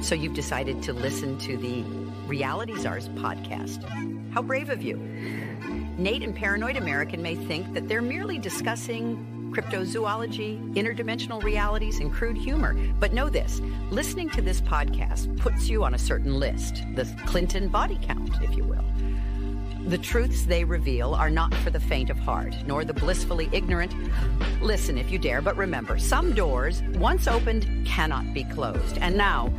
So you've decided to listen to the Reality Czars podcast. How brave of you. Nate and Paranoid American may think that they're merely discussing cryptozoology, interdimensional realities, and crude humor. But know this listening to this podcast puts you on a certain list, the Clinton body count, if you will. The truths they reveal are not for the faint of heart, nor the blissfully ignorant. Listen if you dare, but remember some doors, once opened, cannot be closed. And now,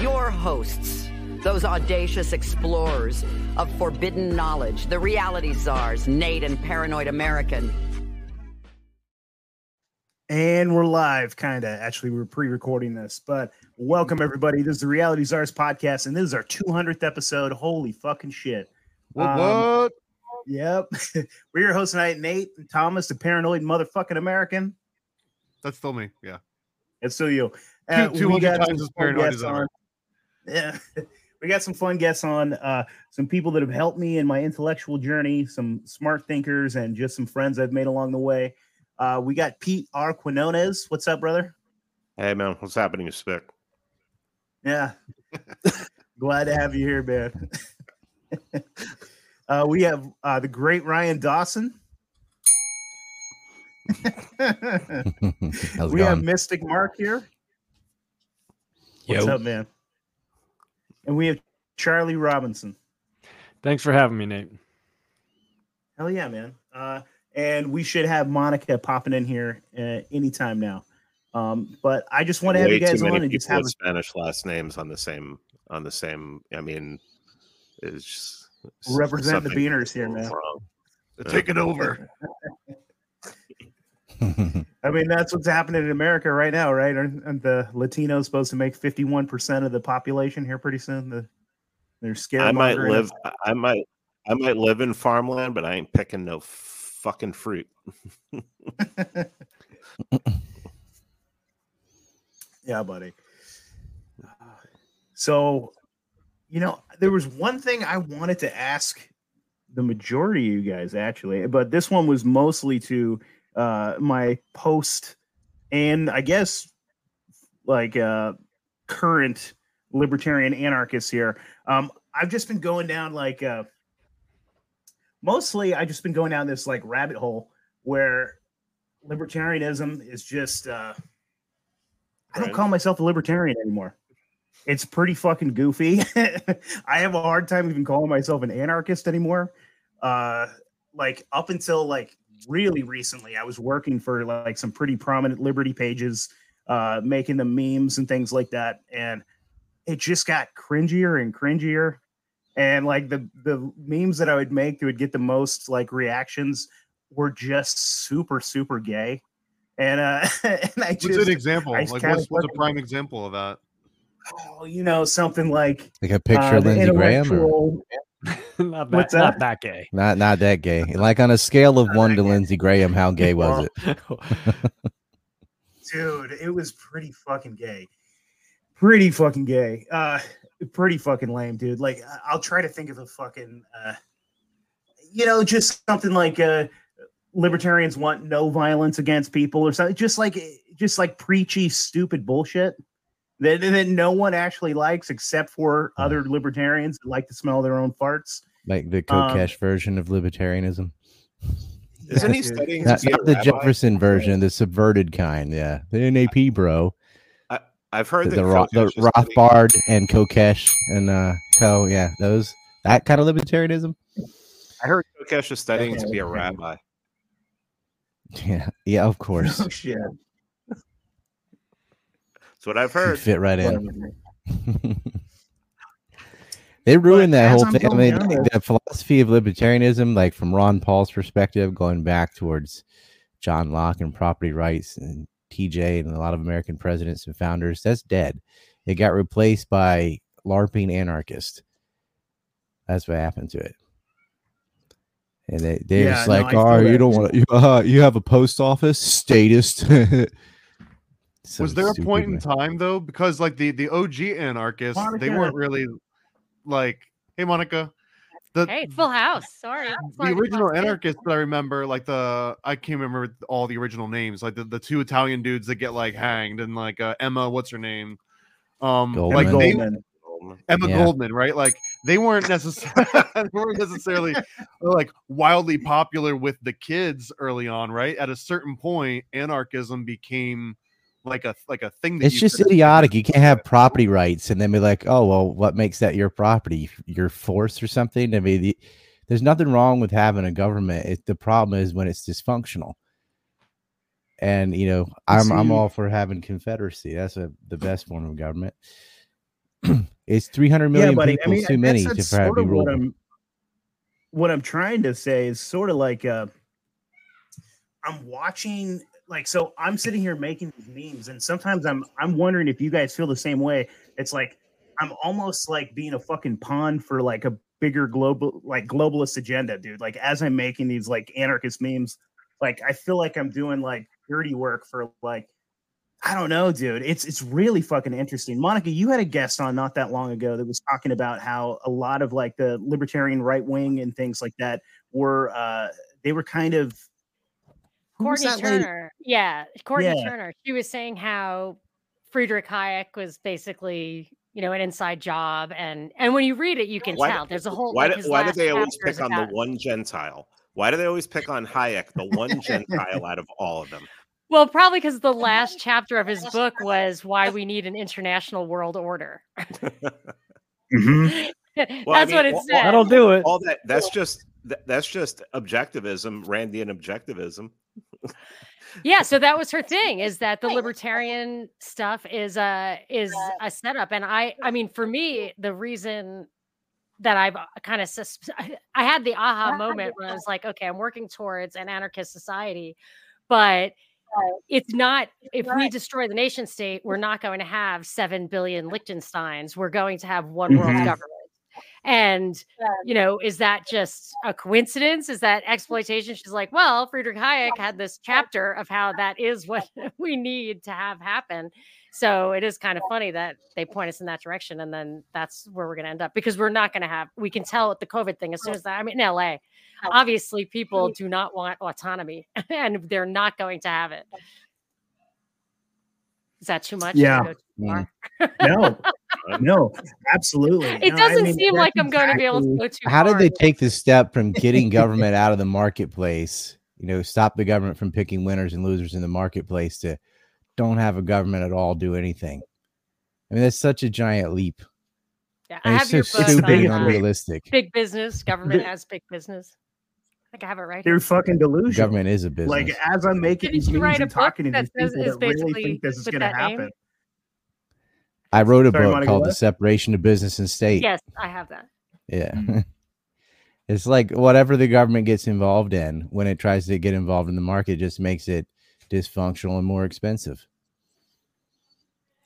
your hosts, those audacious explorers of forbidden knowledge, the reality czars, Nate and Paranoid American. And we're live, kind of. Actually, we're pre recording this, but welcome everybody. This is the Reality Czars podcast, and this is our 200th episode. Holy fucking shit. What? Um, what? Yep. we're your host tonight, Nate and Thomas, the paranoid motherfucking American. That's still me. Yeah. It's still you. Uh, 200 times as paranoid fun as guests ever. On. Yeah. We got some fun guests on, uh, some people that have helped me in my intellectual journey, some smart thinkers, and just some friends I've made along the way. Uh, we got Pete R. Quinones. What's up, brother? Hey man, what's happening, Spick? Yeah. Glad to have you here, man. uh, we have uh, the great Ryan Dawson. How's it we have? Mystic Mark here. What's Yo. up, man? And we have Charlie Robinson. Thanks for having me, Nate. Hell yeah, man. Uh, and we should have Monica popping in here uh, anytime now. Um, but I just want to have you guys too on and just have with Spanish last names on the same on the same. I mean, it's just represent the beaners here, man. wrong. Take it over. I mean, that's what's happening in America right now, right? Aren't, the Latinos supposed to make 51% of the population here pretty soon? The, they're scared. I might live. I might. I might live in farmland, but I ain't picking no fucking fruit. Yeah, buddy. So, you know, there was one thing I wanted to ask the majority of you guys actually, but this one was mostly to uh my post and I guess like uh current libertarian anarchists here. Um I've just been going down like uh mostly I've just been going down this like rabbit hole where libertarianism is just uh I don't call myself a libertarian anymore. It's pretty fucking goofy. I have a hard time even calling myself an anarchist anymore. Uh like up until like really recently, I was working for like some pretty prominent liberty pages, uh, making the memes and things like that. And it just got cringier and cringier. And like the the memes that I would make that would get the most like reactions were just super, super gay. And uh and I What's just an example? I Like, just what's, what's a prime example of that? oh, you know, something like like a picture uh, of Lindsey Graham, or intellectual- not, that, What's not that? that gay. not not that gay. Like on a scale of one to Lindsey Graham, how gay was it? dude it was pretty fucking gay pretty fucking gay uh pretty fucking lame dude like I- i'll try to think of a fucking uh you know just something like uh libertarians want no violence against people or something just like just like preachy stupid bullshit that, that no one actually likes except for other libertarians that like to smell their own farts Like the Um, version of libertarianism. Isn't he dude. studying to Not, a not the rabbi? Jefferson version, the subverted kind. Yeah, the NAP, bro. I've heard The, that the, Ro- the Kokesh is studying- Rothbard and Kokesh and uh, Co. Yeah, those that kind of libertarianism. I heard Kokesh is studying to be a rabbi. Yeah, yeah, of course. oh shit That's what I've You heard. fit right in. They ruined that whole I'm thing. I mean, like, the philosophy of libertarianism, like from Ron Paul's perspective, going back towards John Locke and property rights and TJ and a lot of American presidents and founders, that's dead. It got replaced by LARPing anarchist. That's what happened to it. And they they're Yeah, just like, I feel oh, you don't want to, you, uh, you have a post office statist. So was there a stupid, point in time though? Because like the the OG anarchists, they weren't really like, hey Monica, the Hey, Full House. Sorry. the original talk to you. anarchists that I remember, like the I can't remember all the original names, like the, the two Italian dudes that get like hanged and like uh, Emma, what's her name? Um, Goldman. like Emma they, Goldman. Emma Yeah. Goldman, right? Like they weren't necessarily they weren't necessarily like wildly popular with the kids early on, right? At a certain point, anarchism became like a like a thing. That It's you just idiotic. You can't have property rights and then be like, oh, well, what makes that your property? Your force or something? I mean, the, there's nothing wrong with having a government. It, the problem is when it's dysfunctional. And you know, I'm I'm all for having confederacy. That's a, the best form of government. it's 300 million buddy. people too many guess to that's for sort be of what ruled. I'm what I'm trying to say is sort of like uh I'm watching like so I'm sitting here making these memes and sometimes I'm I'm wondering if you guys feel the same way. It's like I'm almost like being a fucking pawn for like a bigger global like globalist agenda, dude. Like as I'm making these like anarchist memes, like I feel like I'm doing like dirty work for like I don't know, dude. It's it's really fucking interesting. Monica, you had a guest on not that long ago that was talking about how a lot of like the libertarian right wing and things like that were uh they were kind of Courtney that lady? Turner. Yeah, Courtney Yeah. Turner. She was saying how Friedrich Hayek was basically, you know, an inside job, and and when you read it, you can Why- tell there's a whole. Why, like, do, why do they always pick on the one Gentile? Why do they always pick on Hayek, the one Gentile out of all of them? Well, probably because the last chapter of his book was why we need an international world order. Mhm. That's Well, I what it well, said. That'll do it. All that that's just that, that's just objectivism, Randian objectivism. yeah so that was her thing is that the libertarian stuff is a is a setup and i i mean for me the reason that i've kind of sus- i had the aha moment when i was like okay i'm working towards an anarchist society but it's not if we destroy the nation state we're not going to have 7 billion liechtensteins we're going to have one world Mhm. government and you know, is that just a coincidence? Is that exploitation? She's like, well, Friedrich Hayek had this chapter of how that is what we need to have happen. So it is kind of funny that they point us in that direction, and then that's where we're going to end up because we're not going to have. We can tell with the COVID thing as soon as that. I mean, in LA, obviously, people do not want autonomy, and they're not going to have it. Is that too much? Yeah. go too mm. far? no, no, absolutely. It No, doesn't mean, seem like I'm going to be able to exactly- go too How far. did they take the step from getting government out of the marketplace? You know, stop the government from picking winners and losers in the marketplace to don't have a government at all do anything. I mean, that's such a giant leap. Yeah, I I have it's your so book stupid and on uh, unrealistic. big business. Government has big business. I think I have it right They're here. fucking delusional. Government is a business. Like as I'm making Didn't these you memes write a and book talking to these people is that really basically think this is going to that name? happen. I wrote a Sorry, book Monica, called The? Separation of Business and State. Yes, I have that. Yeah. Hmm. it's like whatever the government gets involved in, when it tries to get involved in the market, just makes it dysfunctional and more expensive.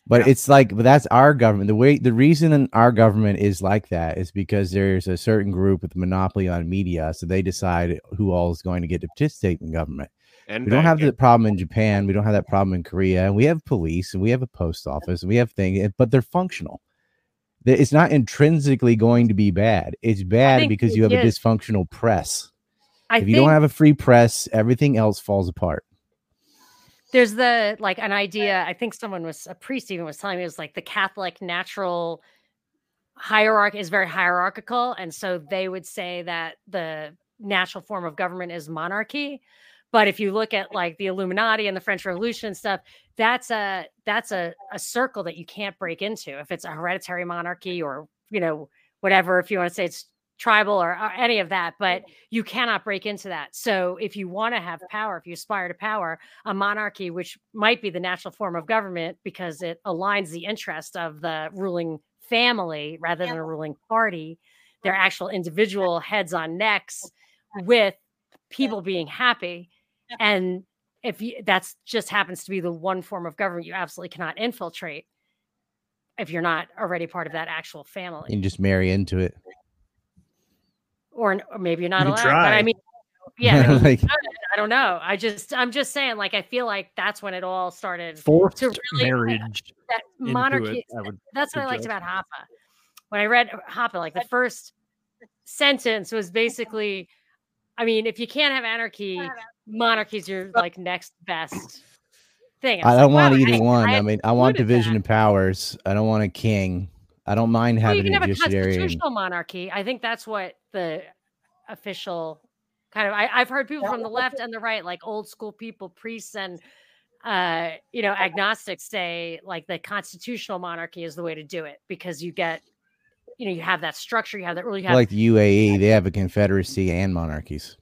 But Yeah. it's like, but that's our government. The way, the reason our government is like that is because there's a certain group with monopoly on media. So they decide who all is going to get to participate in government. And We don't have banking. that problem in Japan. We don't have that problem in Korea. And we have police and we have a post office and we have things, but they're functional. It's not intrinsically going to be bad. It's bad because you have a dysfunctional press. I if you don't have a free press, everything else falls apart. there's the like an idea. I think someone was a priest even was telling me it was like the Catholic natural hierarchy is very hierarchical, and so they would say that the natural form of government is monarchy. But if you look at like the Illuminati and the French Revolution and stuff, that's a that's a, a circle that you can't break into. If it's a hereditary monarchy or you know whatever, if you want to say it's tribal or, or any of that, but you cannot break into that. So if you want to have power, if you aspire to power, a monarchy, which might be the natural form of government because it aligns the interest of the ruling family rather than a ruling party, their actual individual heads on necks with people being happy. And if you, that's just happens to be the one form of government you absolutely cannot infiltrate if you're not already part of that actual family, and just marry into it. or, or maybe you're not can allowed. But try. I mean, yeah, I mean, like, I don't know. I just, I'm just saying, like, I feel like that's when it all started. Forced to really- marriage. That into monarchy, it, I that's what I liked about Hoppe. When I read Hoppe, like the first sentence was basically, I mean, if you can't have anarchy, monarchy's your like next best thing. I was don't like, want wow, either I- one. I, had mean, I want division that. of powers. I don't want a king. I don't mind Well, you having can a have a judiciary. and- constitutional monarchy. I think that's what the official kind of. I, I've heard people from the left and the right, like old school people, priests and uh, you know agnostics, say like the constitutional monarchy is the way to do it because you get, you know, you have that structure, you have that really. you have like the UAE, they have a confederacy and monarchies.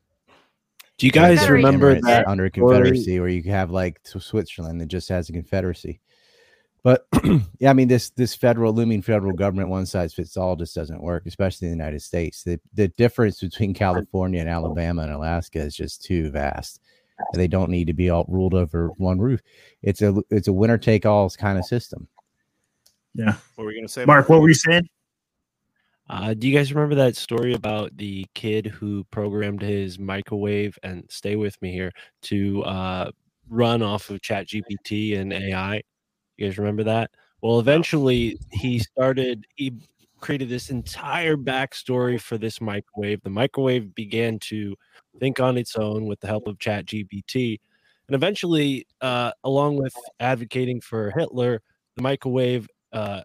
Do you guys Confederation remember that? under a confederacy, where you have like Switzerland that just has a confederacy. But yeah, I mean this this federal looming federal government one size fits all just doesn't work, especially in the United States. The the difference between California and Alabama and Alaska is just too vast. They don't need to be all ruled over one roof. It's a it's a winner take all kind of system. Yeah. What were you going to say, Mark, what were you saying? Uh, do you guys remember that story about the kid who programmed his microwave and stay with me here to uh, run off of Chat GPT and AI? You guys remember that? Well, eventually he started, he created this entire backstory for this microwave. The microwave began to think on its own with the help of Chat GPT. And eventually, uh, along with advocating for Hitler, the microwave uh,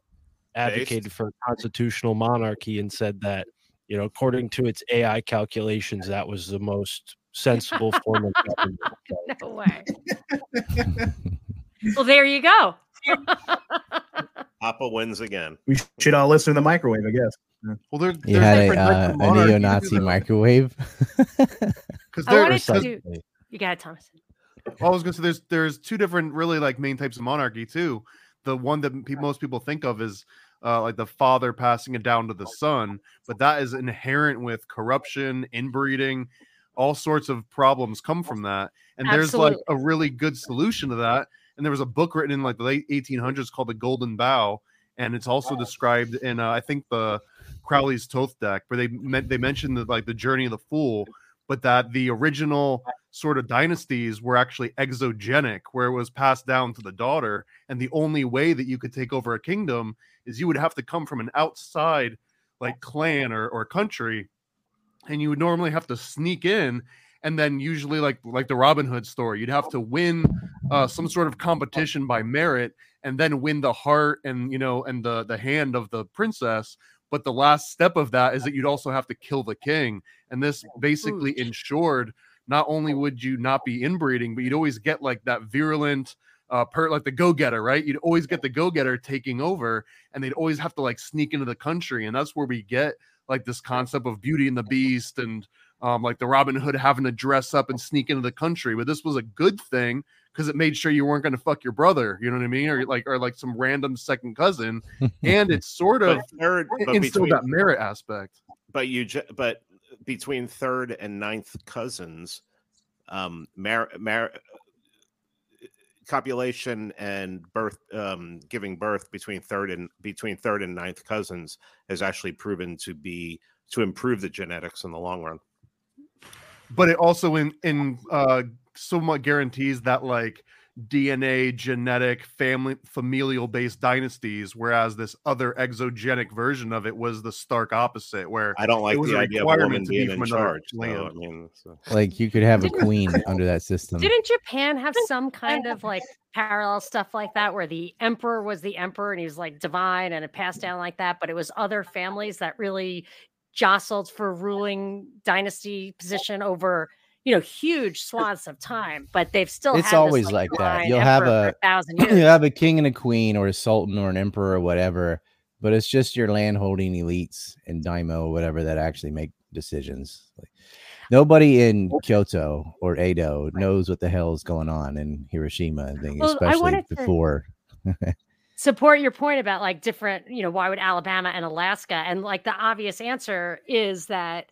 advocated for constitutional monarchy and said that, you know, according to its AI calculations, that was the most sensible form of government. no way. well, there you go. Papa wins again. We should all listen to the microwave, I guess. Well, there, You there's had a, uh, a neo-Nazi microwave. Because I there, to do. You got it, Thomas. I was gonna say there's there's two different really like main types of monarchy too. The one that pe- most people think of is uh, like the father passing it down to the son, but that is inherent with corruption, inbreeding, all sorts of problems come from that. And there's like a really good solution to that. And there was a book written in like the late 1800s called The Golden Bough, and it's also described in uh, I think the Crowley's Thoth deck, where they meant they mentioned that like the journey of the fool, but that the original sort of dynasties were actually exogenic, where it was passed down to the daughter. And the only way that you could take over a kingdom is you would have to come from an outside like clan or, or country. And you would normally have to sneak in. And then usually like like the Robin Hood story, you'd have to win uh, some sort of competition by merit and then win the heart and you know and the the hand of the princess. But the last step of that is that you'd also have to kill the king. And this basically ensured not only would you not be inbreeding, but you'd always get like that virulent uh per like the go-getter, right? You'd always get the go-getter taking over, and they'd always have to like sneak into the country. And that's where we get like this concept of beauty and the beast and um like the Robin Hood having to dress up and sneak into the country. But this was a good thing because it made sure you weren't going to fuck your brother, you know what I mean? Or like or like some random second cousin. And it's sort of But third, but instilled between, that merit aspect. but you, ju- but between third and ninth cousins, um, mar, mar, copulation and birth, um, giving birth between third and between third and ninth cousins has actually proven to be to improve the genetics in the long run. but it also in in uh somewhat guarantees that like DNA, genetic, family, familial based dynasties, whereas this other exogenic version of it was the stark opposite, where I don't like was the a idea of a woman requirement to be being in another charge. So. I mean, so. like you could have a queen under that system. Didn't Japan have some kind of like parallel stuff like that where the emperor was the emperor and he was like divine and it passed down like that, but it was other families that really jostled for ruling dynasty position over you know huge swaths of time, but they've still It's had this, always like that. You'll have a- thousand You'll have a king and a queen or a sultan or an emperor or whatever, but it's just your landholding elites and daimyo or whatever that actually make decisions. Like nobody in Kyoto or Edo knows what the hell is going on in Hiroshima and thing, Well, I especially to- before. support your point about like different, you know, why would Alabama and Alaska? And like the obvious answer is that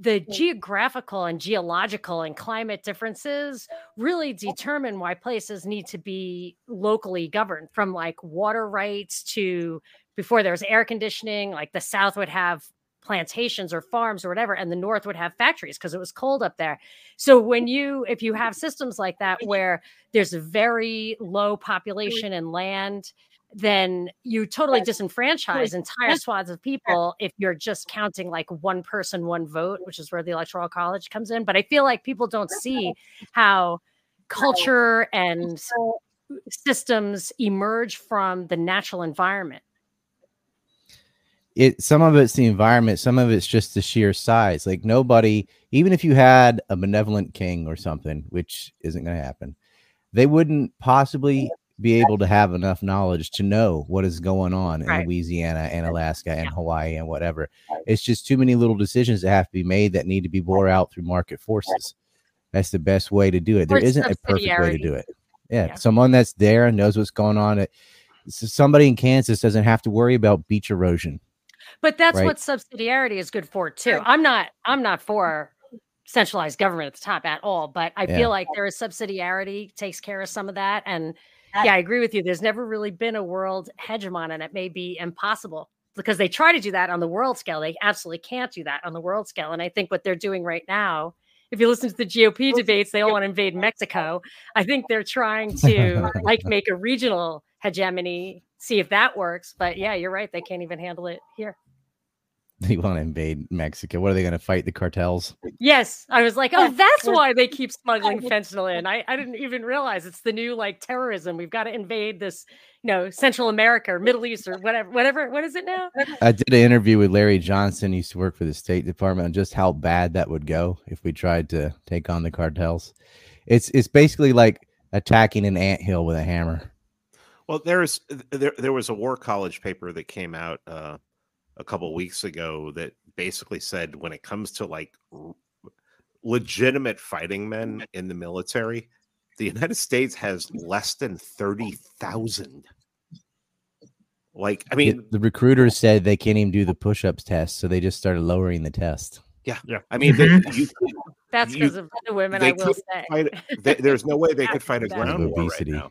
the geographical and geological and climate differences really determine why places need to be locally governed from like water rights to before there was air conditioning, like the South would have plantations or farms or whatever, and the North would have factories because it was cold up there. So when you, if you have systems like that where there's a very low population and land, then you totally disenfranchise entire swaths of people if you're just counting like one person, one vote, which is where the electoral college comes in. But I feel like people don't see how culture and systems emerge from the natural environment? it some of it's the environment some of it's just the sheer size like nobody even if you had a benevolent king or something which isn't going to happen they wouldn't possibly be able to have enough knowledge to know what is going on Right. in louisiana and alaska and hawaii and whatever it's just too many little decisions that have to be made that need to be bore out through market forces that's the best way to do it there isn't a perfect way to do it yeah, Yeah. someone that's there and knows what's going on so somebody in kansas doesn't have to worry about beach erosion But that's Right. what subsidiarity is good for too. I'm not I'm not for centralized government at the top at all, but I Yeah. feel like there is subsidiarity takes care of some of that. And yeah, I agree with you. There's never really been a world hegemon, and it may be impossible because they try to do that on the world scale. They absolutely can't do that on the world scale. And I think what they're doing right now, if you listen to the GOP debates, they all want to invade Mexico. I think they're trying to like make a regional hegemony, see if that works. But yeah, you're right. They can't even handle it here. they want to invade Mexico. What are they going to fight the cartels? Yes, I was like, oh, that's why they keep smuggling fentanyl in. I, I didn't even realize it's the new like terrorism. We've got to invade this, you know, Central America or Middle East or whatever, whatever. What is it now? I did an interview with Larry Johnson. He used to work for the State Department on just how bad that would go if we tried to take on the cartels. It's it's basically like attacking an anthill with a hammer. Well, there's there there was a war college paper that came out uh, a couple weeks ago that basically said when it comes to like r- legitimate fighting men in the military, the United States has less than thirty thousand. Like, I mean, the recruiters said they can't even do the push-ups test, so they just started lowering the test. Yeah. Yeah. I mean, they, you, That's because of the women, I will say. fight, they, there's no way they could fight a Because of ground war right obesity. now.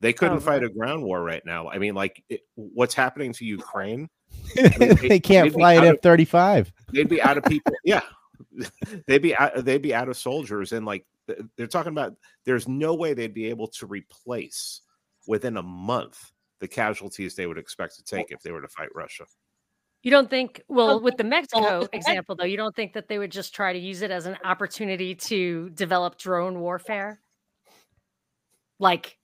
They oh, couldn't Oh, fight right. a ground war right now. I mean, like, it, what's happening to Ukraine? they can't they'd be fly an F thirty five. they'd be out of people. yeah, they'd be out, they'd be out of soldiers, and like they're talking about, there's no way they'd be able to replace within a month the casualties they would expect to take if they were to fight Russia. You don't think, well, with the Mexico example, though, you don't think that they would just try to use it as an opportunity to develop drone warfare? Like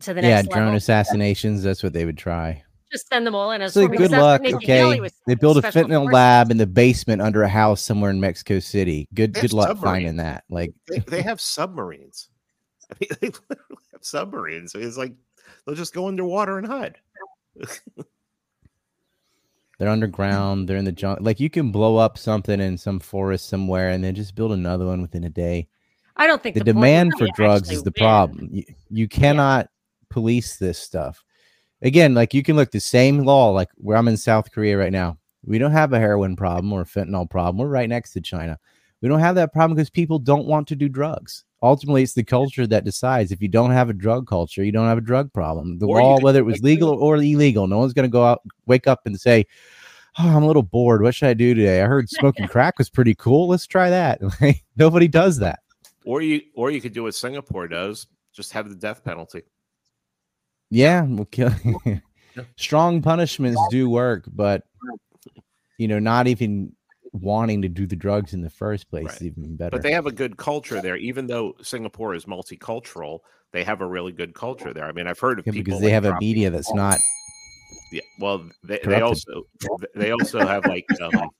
to the Yeah, next drone level? assassinations. That's what they would try. Just send them all in as So good luck. Okay, they build a fentanyl forces. lab in the basement under a house somewhere in Mexico City. Good, They good luck finding that. Like, They, they have submarines. I mean, they literally have submarines. It's like they'll just go underwater and hide. They're underground. They're in the jungle. Like you can blow up something in some forest somewhere, and then just build another one within a day. I don't think The, the, demand for drugs is the win. problem. You, you cannot police this stuff. Again, like you can look the same law. Like where I'm in South Korea right now, we don't have a heroin problem or a fentanyl problem. We're right next to China. We don't have that problem because people don't want to do drugs. Ultimately, it's the culture that decides. If you don't have a drug culture, you don't have a drug problem. The Or law, whether it was legal or illegal, no one's going to go out, wake up, and say, "Oh, I'm a little bored. What should I do today? I heard smoking crack was pretty cool. Let's try that." Nobody does that. Or you, or you could do what Singapore does: just have the death penalty. Yeah, we'll kill. Strong punishments do work, but you know, not even wanting to do the drugs in the first place Right. is even better. But they have a good culture there, even though Singapore is multicultural. They have a really good culture there. I mean, I've heard of Yeah, people because they have a media that's not. Yeah, well, they, they also they also have like um,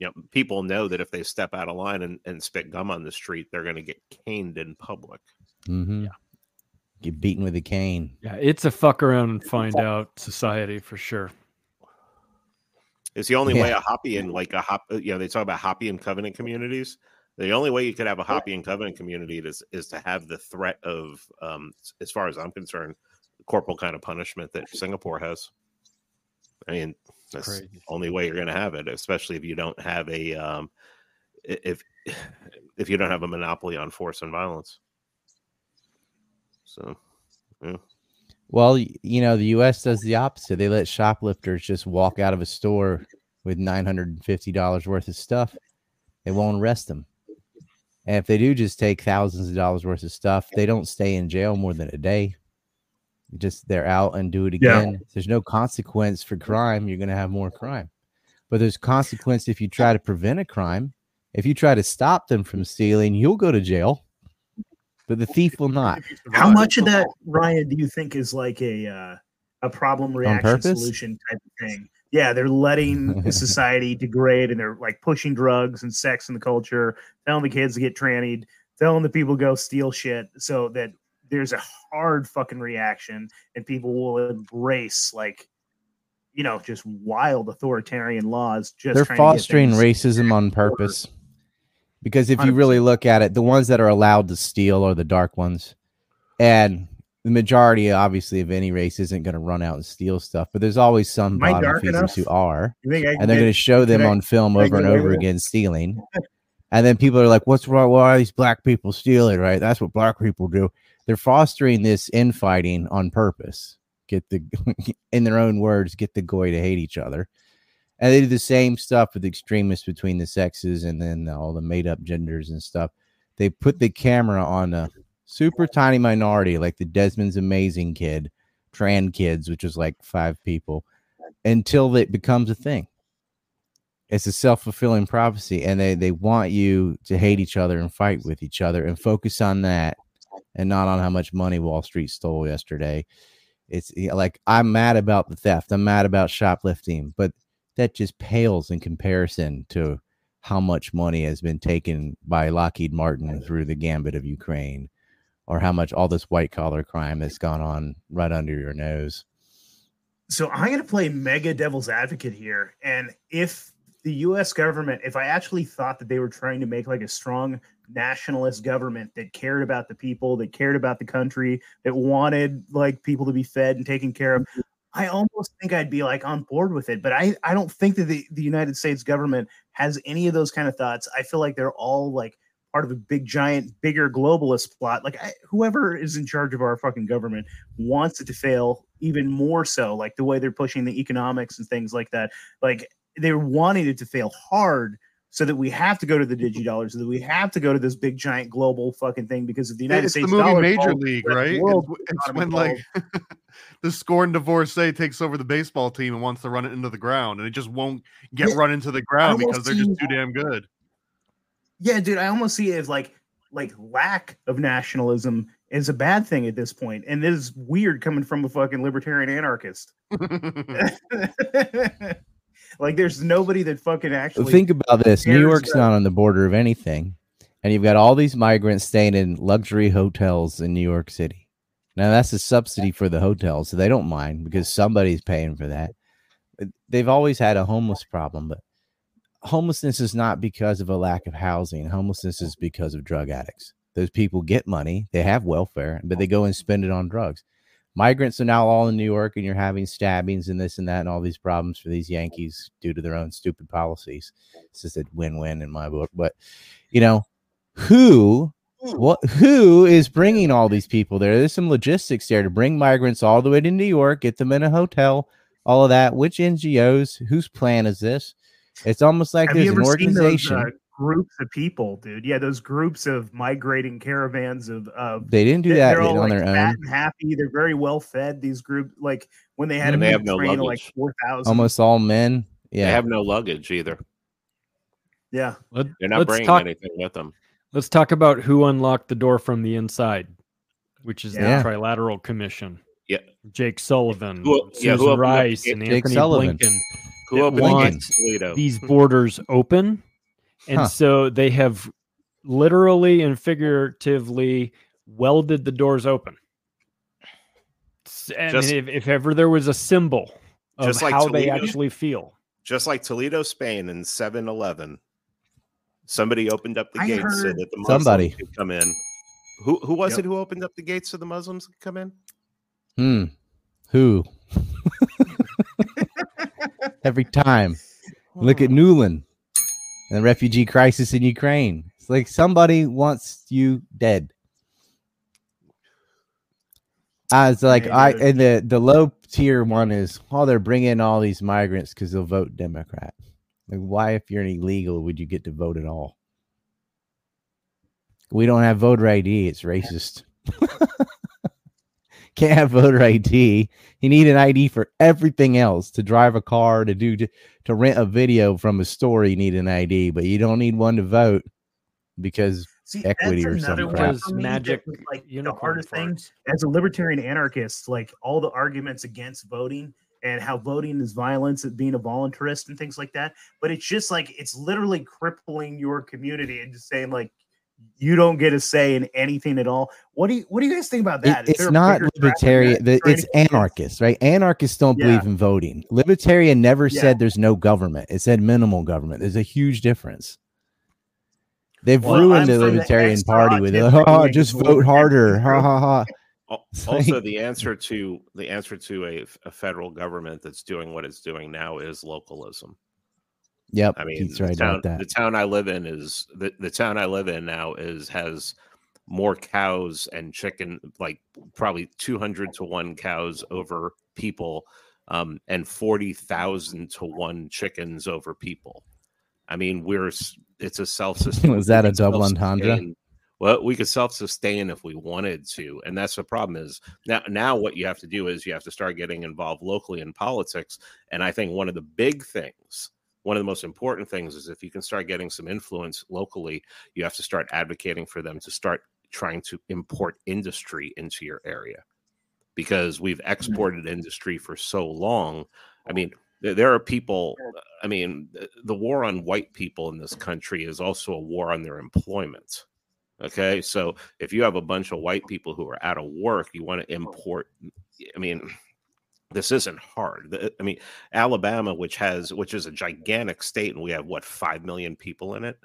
you know people know that if they step out of line and, and spit gum on the street, they're going to get caned in public. mhm. Get beaten with a cane. Yeah, it's a fuck around and find out society for sure. It's the only way a Hoppean like a hop. uh, You know, they talk about Hoppean covenant communities. The only way you could have a Hoppean covenant community is is to have the threat of, um, as far as I'm concerned, corporal kind of punishment that Singapore has. I mean, that's the only way you're going to have it, especially if you don't have a um, if if you don't have a monopoly on force and violence. So, yeah. Well, you know, the U.S. does the opposite. They let shoplifters just walk out of a store with nine hundred and fifty dollars worth of stuff. They won't arrest them. And if they do just take thousands of dollars worth of stuff, they don't stay in jail more than a day. Just they're out and do it Yeah. again. There's no consequence for crime. You're going to have more crime. But there's consequence if you try to prevent a crime. If you try to stop them from stealing, you'll go to jail. But the thief will not. How much of that, Ryan, do you think is like a uh, a problem reaction solution type of thing? Yeah, they're letting the society degrade and they're like pushing drugs and sex in the culture, telling the kids to get trannied, telling the people to go steal shit so that there's a hard fucking reaction and people will embrace like you know just wild authoritarian laws just They're trying to get fostering racism on purpose. Because if you really look at it, the ones that are allowed to steal are the dark ones. And the majority, obviously, of any race isn't going to run out and steal stuff, but there's always some Am bottom feeders who are. You think I can and they're going to show them I- on film over and over again stealing. And then people are like, "What's wrong? Why are these black people stealing?" Right? That's what black people do. They're fostering this infighting on purpose. Get the, in their own words, get the goy to hate each other. And they do the same stuff with extremists between the sexes and then all the made up genders and stuff. They put the camera on a super tiny minority, like the Desmond's Amazing kid, Tran kids, which is like five people, until it becomes a thing. It's a self-fulfilling prophecy and they they want you to hate each other and fight with each other and focus on that and not on how much money wall street stole yesterday. It's like i'm mad about the theft. I'm mad about shoplifting but that just pales in comparison to how much money has been taken by lockheed martin through the gambit of ukraine or how much all this white collar crime that's gone on right under your nose so I'm going to play mega devil's advocate here. And if the US government, if I actually thought that they were trying to make like a strong nationalist government that cared about the people, that cared about the country, that wanted like people to be fed and taken care of, I almost think I'd be like on board with it. But I, I don't think that the, the United States government has any of those kind of thoughts. I feel like they're all like part of a big, giant, bigger globalist plot. Like I, whoever is in charge of our fucking government wants it to fail even more so. Like the way they're pushing the economics and things like that. Like they're wanting it to fail hard so that we have to go to the digidollar, so that we have to go to this big, giant, global fucking thing because of the United it's States. the movie Major League, right? It's, it's when like the scorned divorcee takes over the baseball team and wants to run it into the ground, and it just won't get Yeah, run into the ground because they're just too damn good. Yeah, dude, I almost see it as like like lack of nationalism is a bad thing at this point, and it is weird coming from a fucking libertarian anarchist. like, there's nobody that fucking actually think about this. New york's about- not on the border of anything and you've got all these migrants staying in luxury hotels in new york city. Now that's a subsidy for the hotels so they don't mind because somebody's paying for that. They've always had a homeless problem but homelessness is not because of a lack of housing. Homelessness is because of drug addicts. Those people get money they have welfare but they go and spend it on drugs migrants are now all in New York, and you're having stabbings and this and that and all these problems for these Yankees due to their own stupid policies. It's just a win-win in my book. But you know, who, what, who is bringing all these people there? There's some logistics there to bring migrants all the way to New York, get them in a hotel, all of that. Which NGOs? Whose plan is this? It's almost like Have there's an seen those organization. uh, groups of people, dude? Yeah, those groups of migrating caravans of of they didn't do they- that they're all on like their fat own. and happy. They're very well fed. These groups, like when they had And a they have no train like four thousand. Almost all men. Yeah. They have no luggage either. Yeah. Let, They're not let's bringing talk. anything with them. Let's talk about who unlocked the door from the inside, which is Yeah. the Trilateral Commission. Yeah. Jake Sullivan, Who- yeah, Susan who opened up Rice, gate- and Jake Anthony Sullivan. Blinken. Who opened wants. These borders open, and Huh. so they have literally and figuratively welded the doors open. S- And Just- if, if ever there was a symbol of Just like how they actually feel, Just like Toledo, Spain in 7 Eleven. Somebody opened up the I gates so that the Muslims Somebody. could come in. Who who was Yep. it who opened up the gates so the Muslims could come in? Hmm. Who? Every time. Look at Nuland and the refugee crisis in Ukraine. It's like somebody wants you dead. Uh, I was like, I and the the low tier one is, oh, they're bringing all these migrants because they'll vote Democrat. Like, why, if you're an illegal, would you get to vote at all? We don't have voter ID. It's racist. Can't have voter ID. You need an ID for everything else to drive a car, to do, to, to rent a video from a store. You need an ID, but you don't need one to vote because See, equity or that's some another crap. one Was for me that magic was, like the unicorn hardest thing farts. as a libertarian anarchist, like all the arguments against voting and how voting is violence and being a voluntarist and things like that. But it's just like it's literally crippling your community and just saying like you don't get a say in anything at all. What do you what do you guys think about It- that? Is it's not bigger trap in libertarian. the- it's to convince- anarchists, right? Anarchists don't Yeah. believe in voting. Libertarian never Yeah. said there's no government. It said minimal government. There's a huge difference. They've Well, I'm ruined the for the Libertarian Party with tip oh, just vote harder. Ha ha ha. Also, the answer to the answer to a, a federal government that's doing what it's doing now is localism. Yep, I mean, the right town, about that. the town I live in is the, the town I live in now is has more cows and chicken, like probably 200 to one cows over people, um, and 40,000 to one chickens over people. I mean, we're it's a self Was that a double entendre? Well, we could self-sustain if we wanted to, and that's the problem. Is now now what you have to do is you have to start getting involved locally in politics. And I think one of the big things, one of the most important things, is if you can start getting some influence locally, you have to start advocating for them to start trying to import industry into your area, because we've mm-hmm. exported industry for so long. I mean, there, are people. I mean, the, the war on white people in this country is also a war on their employment. Okay, so if you have a bunch of white people who are out of work, you want to import. I mean, this isn't hard. I mean, Alabama, which has which is a gigantic state, and we have what five million people in it.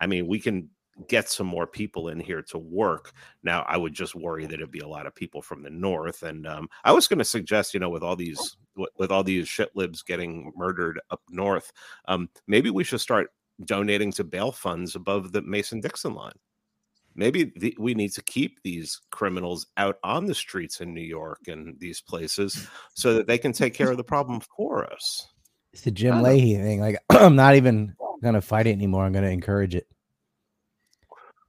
I mean, we can get some more people in here to work. Now, I would just worry that it'd be a lot of people from the north. And um, I was going to suggest, you know, with all these with, all these shit libs getting murdered up north, um, maybe we should start donating to bail funds above the Mason Dixon line. Maybe the, we need to keep these criminals out on the streets in New York and these places so that they can take care of the problem for us. It's the Jim Leahy thing. Like I'm not even gonna fight it anymore. I'm gonna encourage it.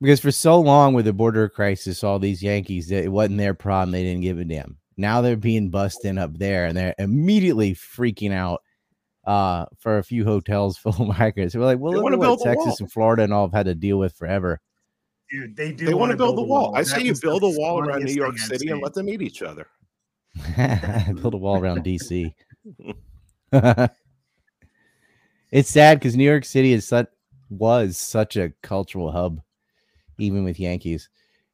Because for so long with the border crisis, all these Yankees, it wasn't their problem. They didn't give a damn. Now they're being busted up there, and they're immediately freaking out uh, for a few hotels full of migrants. We're like, well, look at what Texas and Florida and all have had to deal with forever. Dude, they do. They want wanna to build the wall. I That say you build a wall around New York City and let them eat each other. Build a wall around DC. it's sad because New York City is such was such a cultural hub, even with Yankees.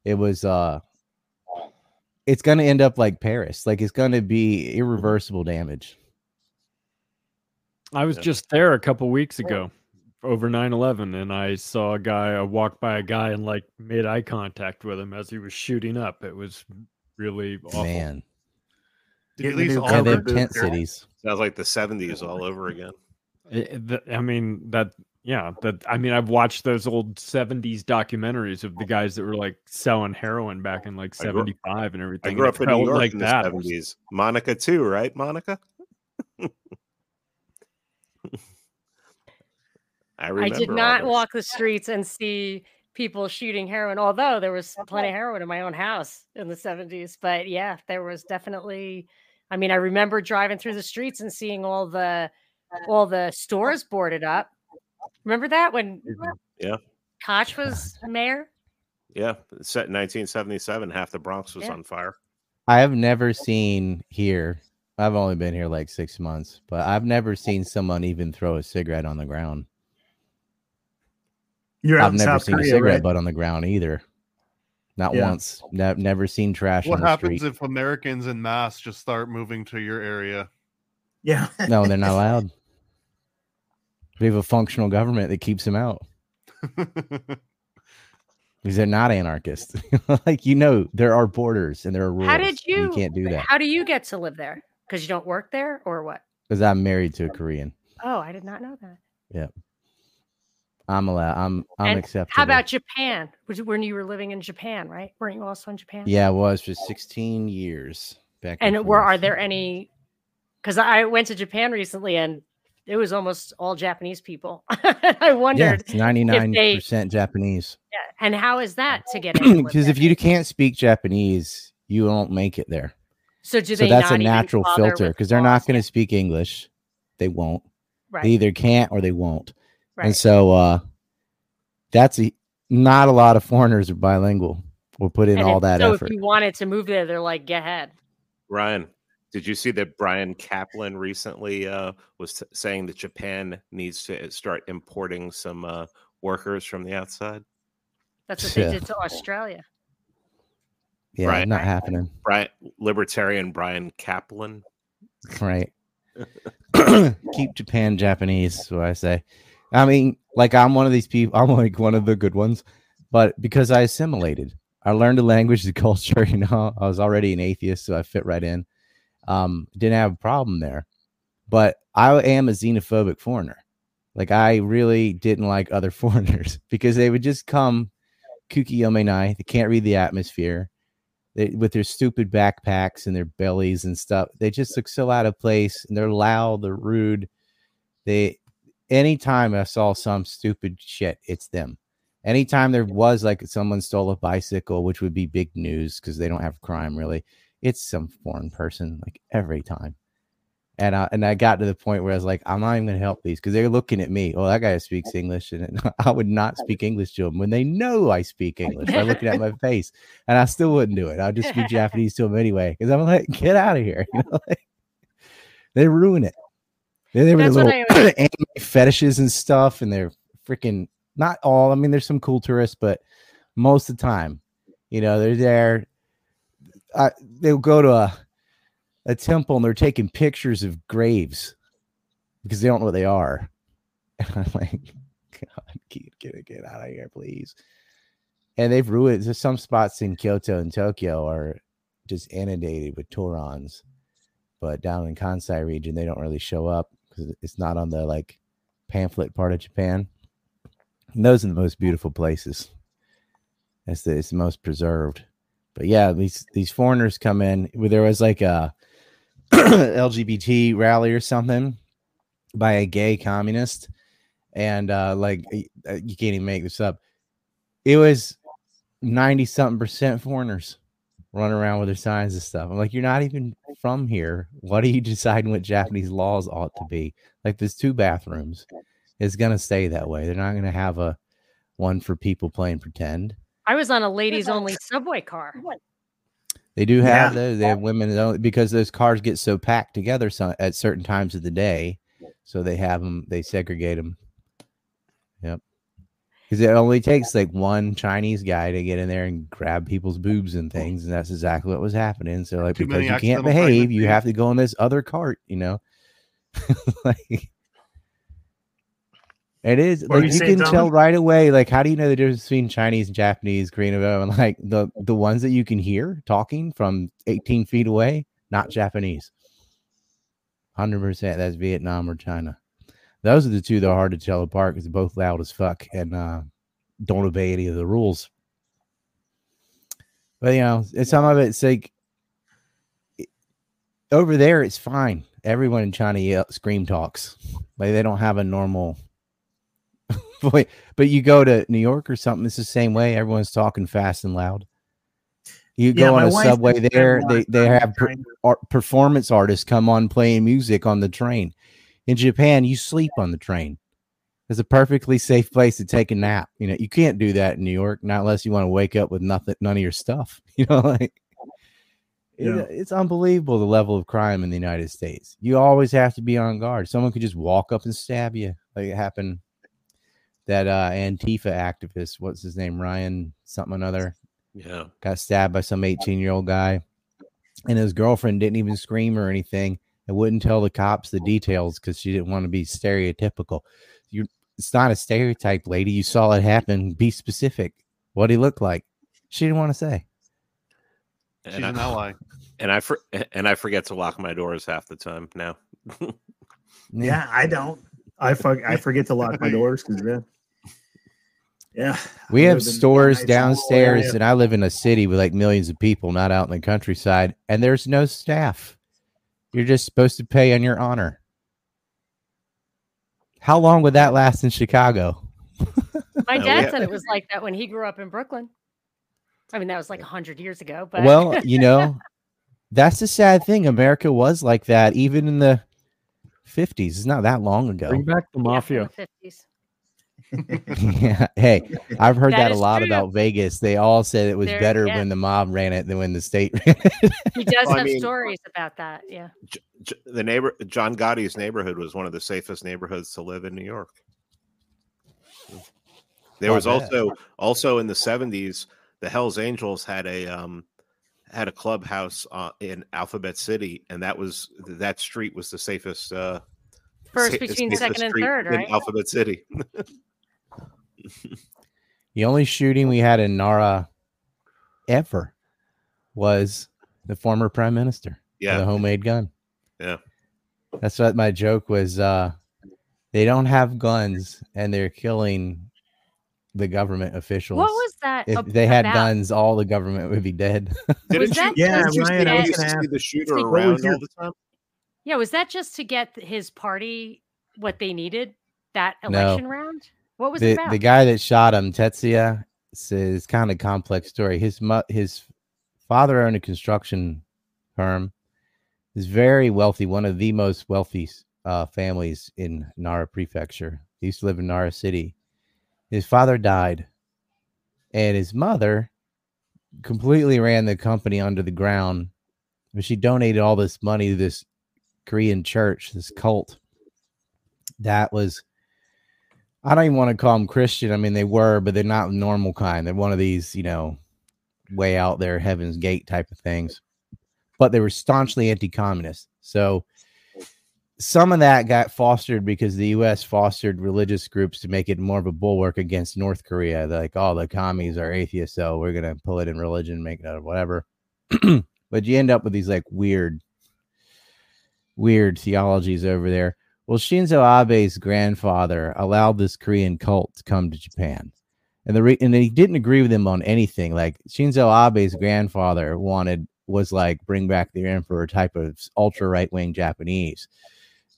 It was uh it's gonna end up like Paris. Like it's gonna be irreversible damage. I was just there a couple weeks ago over 9-11 and I saw a guy, I walked by a guy and like made eye contact with him as he was shooting up. It was really awful. Man. Did at Getting least the new And they offer have Covered tent cities. Sounds like the 70s all over again. It- it- I mean that yeah, that I mean I've watched those old 70s documentaries of the oh. guys that were like selling heroin back in like I grew- 75 and everything. I grew up in New York like in the that. 70s. Monica, too, right, Monica? I I did not walk the streets and see people shooting heroin, although there was plenty of heroin in my own house in the 70s. But yeah, there was definitely I mean, I remember driving through the streets and seeing all the all the stores boarded up. Remember that when mm-hmm. Yeah. Koch was mayor? Yeah, set in 1977. Half the Bronx was Yeah. on fire. I have never seen here. I've only been here like six months, but I've never seen someone even throw a cigarette on the ground. You're I've never South seen a cigarette right? butt on the ground either. Not Yeah. once. Ne- never seen trash What on the happens street. if Americans in mass just start moving to your area? Yeah. No, they're not allowed. We have a functional government that keeps them out because they're not anarchists. like you know, there are borders and there are rules. How did you You can't do that How do you get to live there? Because you don't work there or what? because I'm married to a Korean. Oh, I did not know that. I'm allowed. I'm I'm And acceptable. How about Japan? Was when you were living in Japan, right? Weren't you also in Japan? Yeah, I was for 16 years back. And and were are there any? Because I went to Japan recently, and it was almost all Japanese people. I wondered, it's 99 percent Japanese. yeah, and how is that to get in? Because if you can't speak Japanese, you won't make it there. so do so that's a natural filter because they're not going to speak English. They won't. right, They either can't or they won't. Right. And so uh that's a not a lot of foreigners are bilingual or put in And all if- that so effort. if you wanted to move there, they're like, get ahead. Ryan, did you see that Bryan Caplan recently uh, was t- saying that Japan needs to start importing some uh, workers from the outside? That's what they Yeah. did to Australia. yeah, Right. not happening. Bryan, libertarian Bryan Caplan. Right. Keep Japan Japanese, is what I say. I mean, like I'm one of these people. I'm like one of the good ones, but because I assimilated, I learned the language, the culture. You know, I was already an atheist, so I fit right in. Um, didn't have a problem there, but I am a xenophobic foreigner. Like I really didn't like other foreigners because they would just come kooky yomenai. They can't read the atmosphere. They, with their stupid backpacks and their bellies and stuff. They just look so out of place and they're loud, they're rude. They anytime I saw some stupid shit, it's them. Anytime there was like someone stole a bicycle, which would be big news because they don't have crime really, it's some foreign person like every time. And I, and I got to the point where I was like, I'm not even gonna help these because they're looking at me. Well, that guy speaks English, and I would not speak English to them when they know I speak English by looking at my face and I still wouldn't do it. I'd just speak Japanese to them anyway because I'm like, get out of here. You know, like, they ruin it. They, they were That's the little I anime fetishes and stuff, and they're freaking not all. I mean, there's some cool tourists, but most of the time, you know, they're there. Uh, they'll go to a a temple and they're taking pictures of graves because they don't know what they are. And I'm like, God, get, get, get out of here, please. And they've ruined there's some spots in Kyoto and Tokyo are just inundated with Torons. But down in Kansai region, they don't really show up because it's not on the like pamphlet part of Japan. And those are the most beautiful places. The, it's the most preserved. But yeah, these these foreigners come in. There was like a LGBT rally or something by a gay communist, and uh, like uh, you can't even make this up. It was ninety something percent foreigners running around with their signs and stuff. I'm like, you're not even from here. What are you deciding what Japanese laws ought to be? Like, there's two bathrooms. It's gonna stay that way. They're not gonna have a one for people playing pretend. I was on a ladies only subway car. They do have Yeah. those. They have women only, because those cars get so packed together so, at certain times of the day. So they have them. They segregate them. Because it only takes like one Chinese guy to get in there and grab people's boobs and things, and that's exactly what was happening. So like Too because you can't behave, you have to go in this other cart. You know. like, it is What like you you can tell right away. Like, how do you know the difference between Chinese and Japanese, Korean, and like the the ones that you can hear talking from 18 feet away, not Japanese. Hundred percent, that's Vietnam or China. Those are the two that are hard to tell apart because they're both loud as fuck and uh, don't obey any of the rules. But you know, it's some of it's like it- over there, it's fine. Everyone in China yell, scream talks like they don't have a normal voice. But you go to New York or something, it's the same way. Everyone's talking fast and loud. You Yeah, go on a subway has spent a there, they they have per- art, performance artists come on playing music on the train. In Japan, you sleep on the train. It's a perfectly safe place to take a nap. You know, you can't do that in New York, not unless you want to wake up with nothing, none of your stuff. You know, like it- it's unbelievable the level of crime in the United States. You always have to be on guard. Someone could just walk up and stab you, like it happened. That uh Antifa activist, what's his name, Ryan something another, Yeah. got stabbed by some 18 year old guy and his girlfriend didn't even scream or anything and wouldn't tell the cops the details because she didn't want to be stereotypical. You it's not a stereotype lady. You saw it happen. Be specific. What he looked like? She didn't want to say She's And an I, ally. and I for, and I forget to lock my doors half the time now. Yeah, I don't. I fuck, I forget to lock my doors because yeah, yeah. we I have stores downstairs and i live in a city with like millions of people not out in the countryside and there's no staff you're just supposed to pay on your honor how long would that last in chicago My dad ha- said it was like that when he grew up in Brooklyn. I mean, that was like 100 years ago. But well, you know, that's the sad thing. America was like that even in the 50s. It's not that long ago. Bring back the Yeah, mafia. the 50s. Yeah. Hey, I've heard That that, a lot true. about Vegas. They all said it was There- better yeah. when the mob ran it than when the state ran it. He does Well, I have mean- stories about that. Yeah. J- J- the neighbor John Gotti's neighborhood was one of the safest neighborhoods to live in New York. There I'll was bet. also also in the seventies, the Hell's Angels had a um had a clubhouse uh, in Alphabet City, and that was that street was the safest uh First sa- between safest second and street third, in right? Alphabet City. the only shooting we had in Nara ever was the former prime minister. Yeah. The homemade gun. Yeah. That's what my joke was. Uh, they don't have guns and they're killing the government officials. What was that? if they had about? guns, all the government would be dead. Didn't you, Yeah, didn't Ryan, I was used to gonna see the shooter What around all the time? Yeah, was that just to get his party what they needed that No. election round? What was the the guy that shot him, Tetsuya, says kind of complex story. His mu- his father owned a construction firm. He's very wealthy, one of the most wealthy uh, families in Nara Prefecture. He used to live in Nara City. His father died, and his mother completely ran the company under the ground. But she donated all this money to this Korean church, this cult. That was I don't even want to call them Christian. I mean, they were, but they're not normal kind. They're one of these, you know, way out there, Heaven's Gate type of things. But they were staunchly anti-communist. So some of that got fostered because the U.S. fostered religious groups to make it more of a bulwark against North Korea. Like, oh, the commies are atheists, so we're gonna pull it in religion, make it out of whatever. but you end up with these like weird, weird theologies over there. Well, Shinzo Abe's grandfather allowed this Korean cult to come to Japan. And the re- and he didn't agree with him on anything. Like Shinzo Abe's grandfather wanted was like bring back the emperor type of ultra right wing Japanese.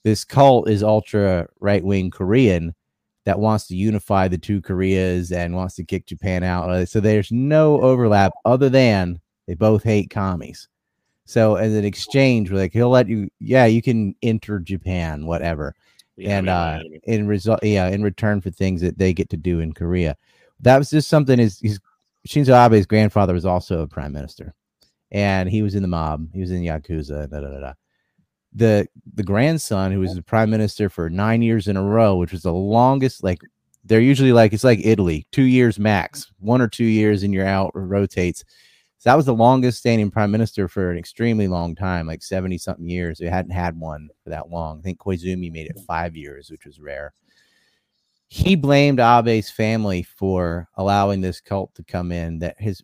This cult is ultra right wing Korean that wants to unify the two Koreas and wants to kick Japan out. Uh, So there's no overlap other than they both hate commies. So as an exchange, we're like he'll let you, yeah, you can enter Japan, whatever. Yeah, and I mean, uh I mean, in result yeah in return for things that they get to do in korea. That was just something his, his shinzo abe's grandfather was also a prime minister. And he was in the mob. He was in yakuza da, da, da, da. the the grandson who was the prime minister for nine years in a row which was the longest like they're usually like it's like italy two years max one or two years and you're out or rotates so that was the longest standing prime minister for an extremely long time, like 70 something years. They hadn't had one for that long. I think Koizumi made it five years, which was rare. He blamed Abe's family for allowing this cult to come in that his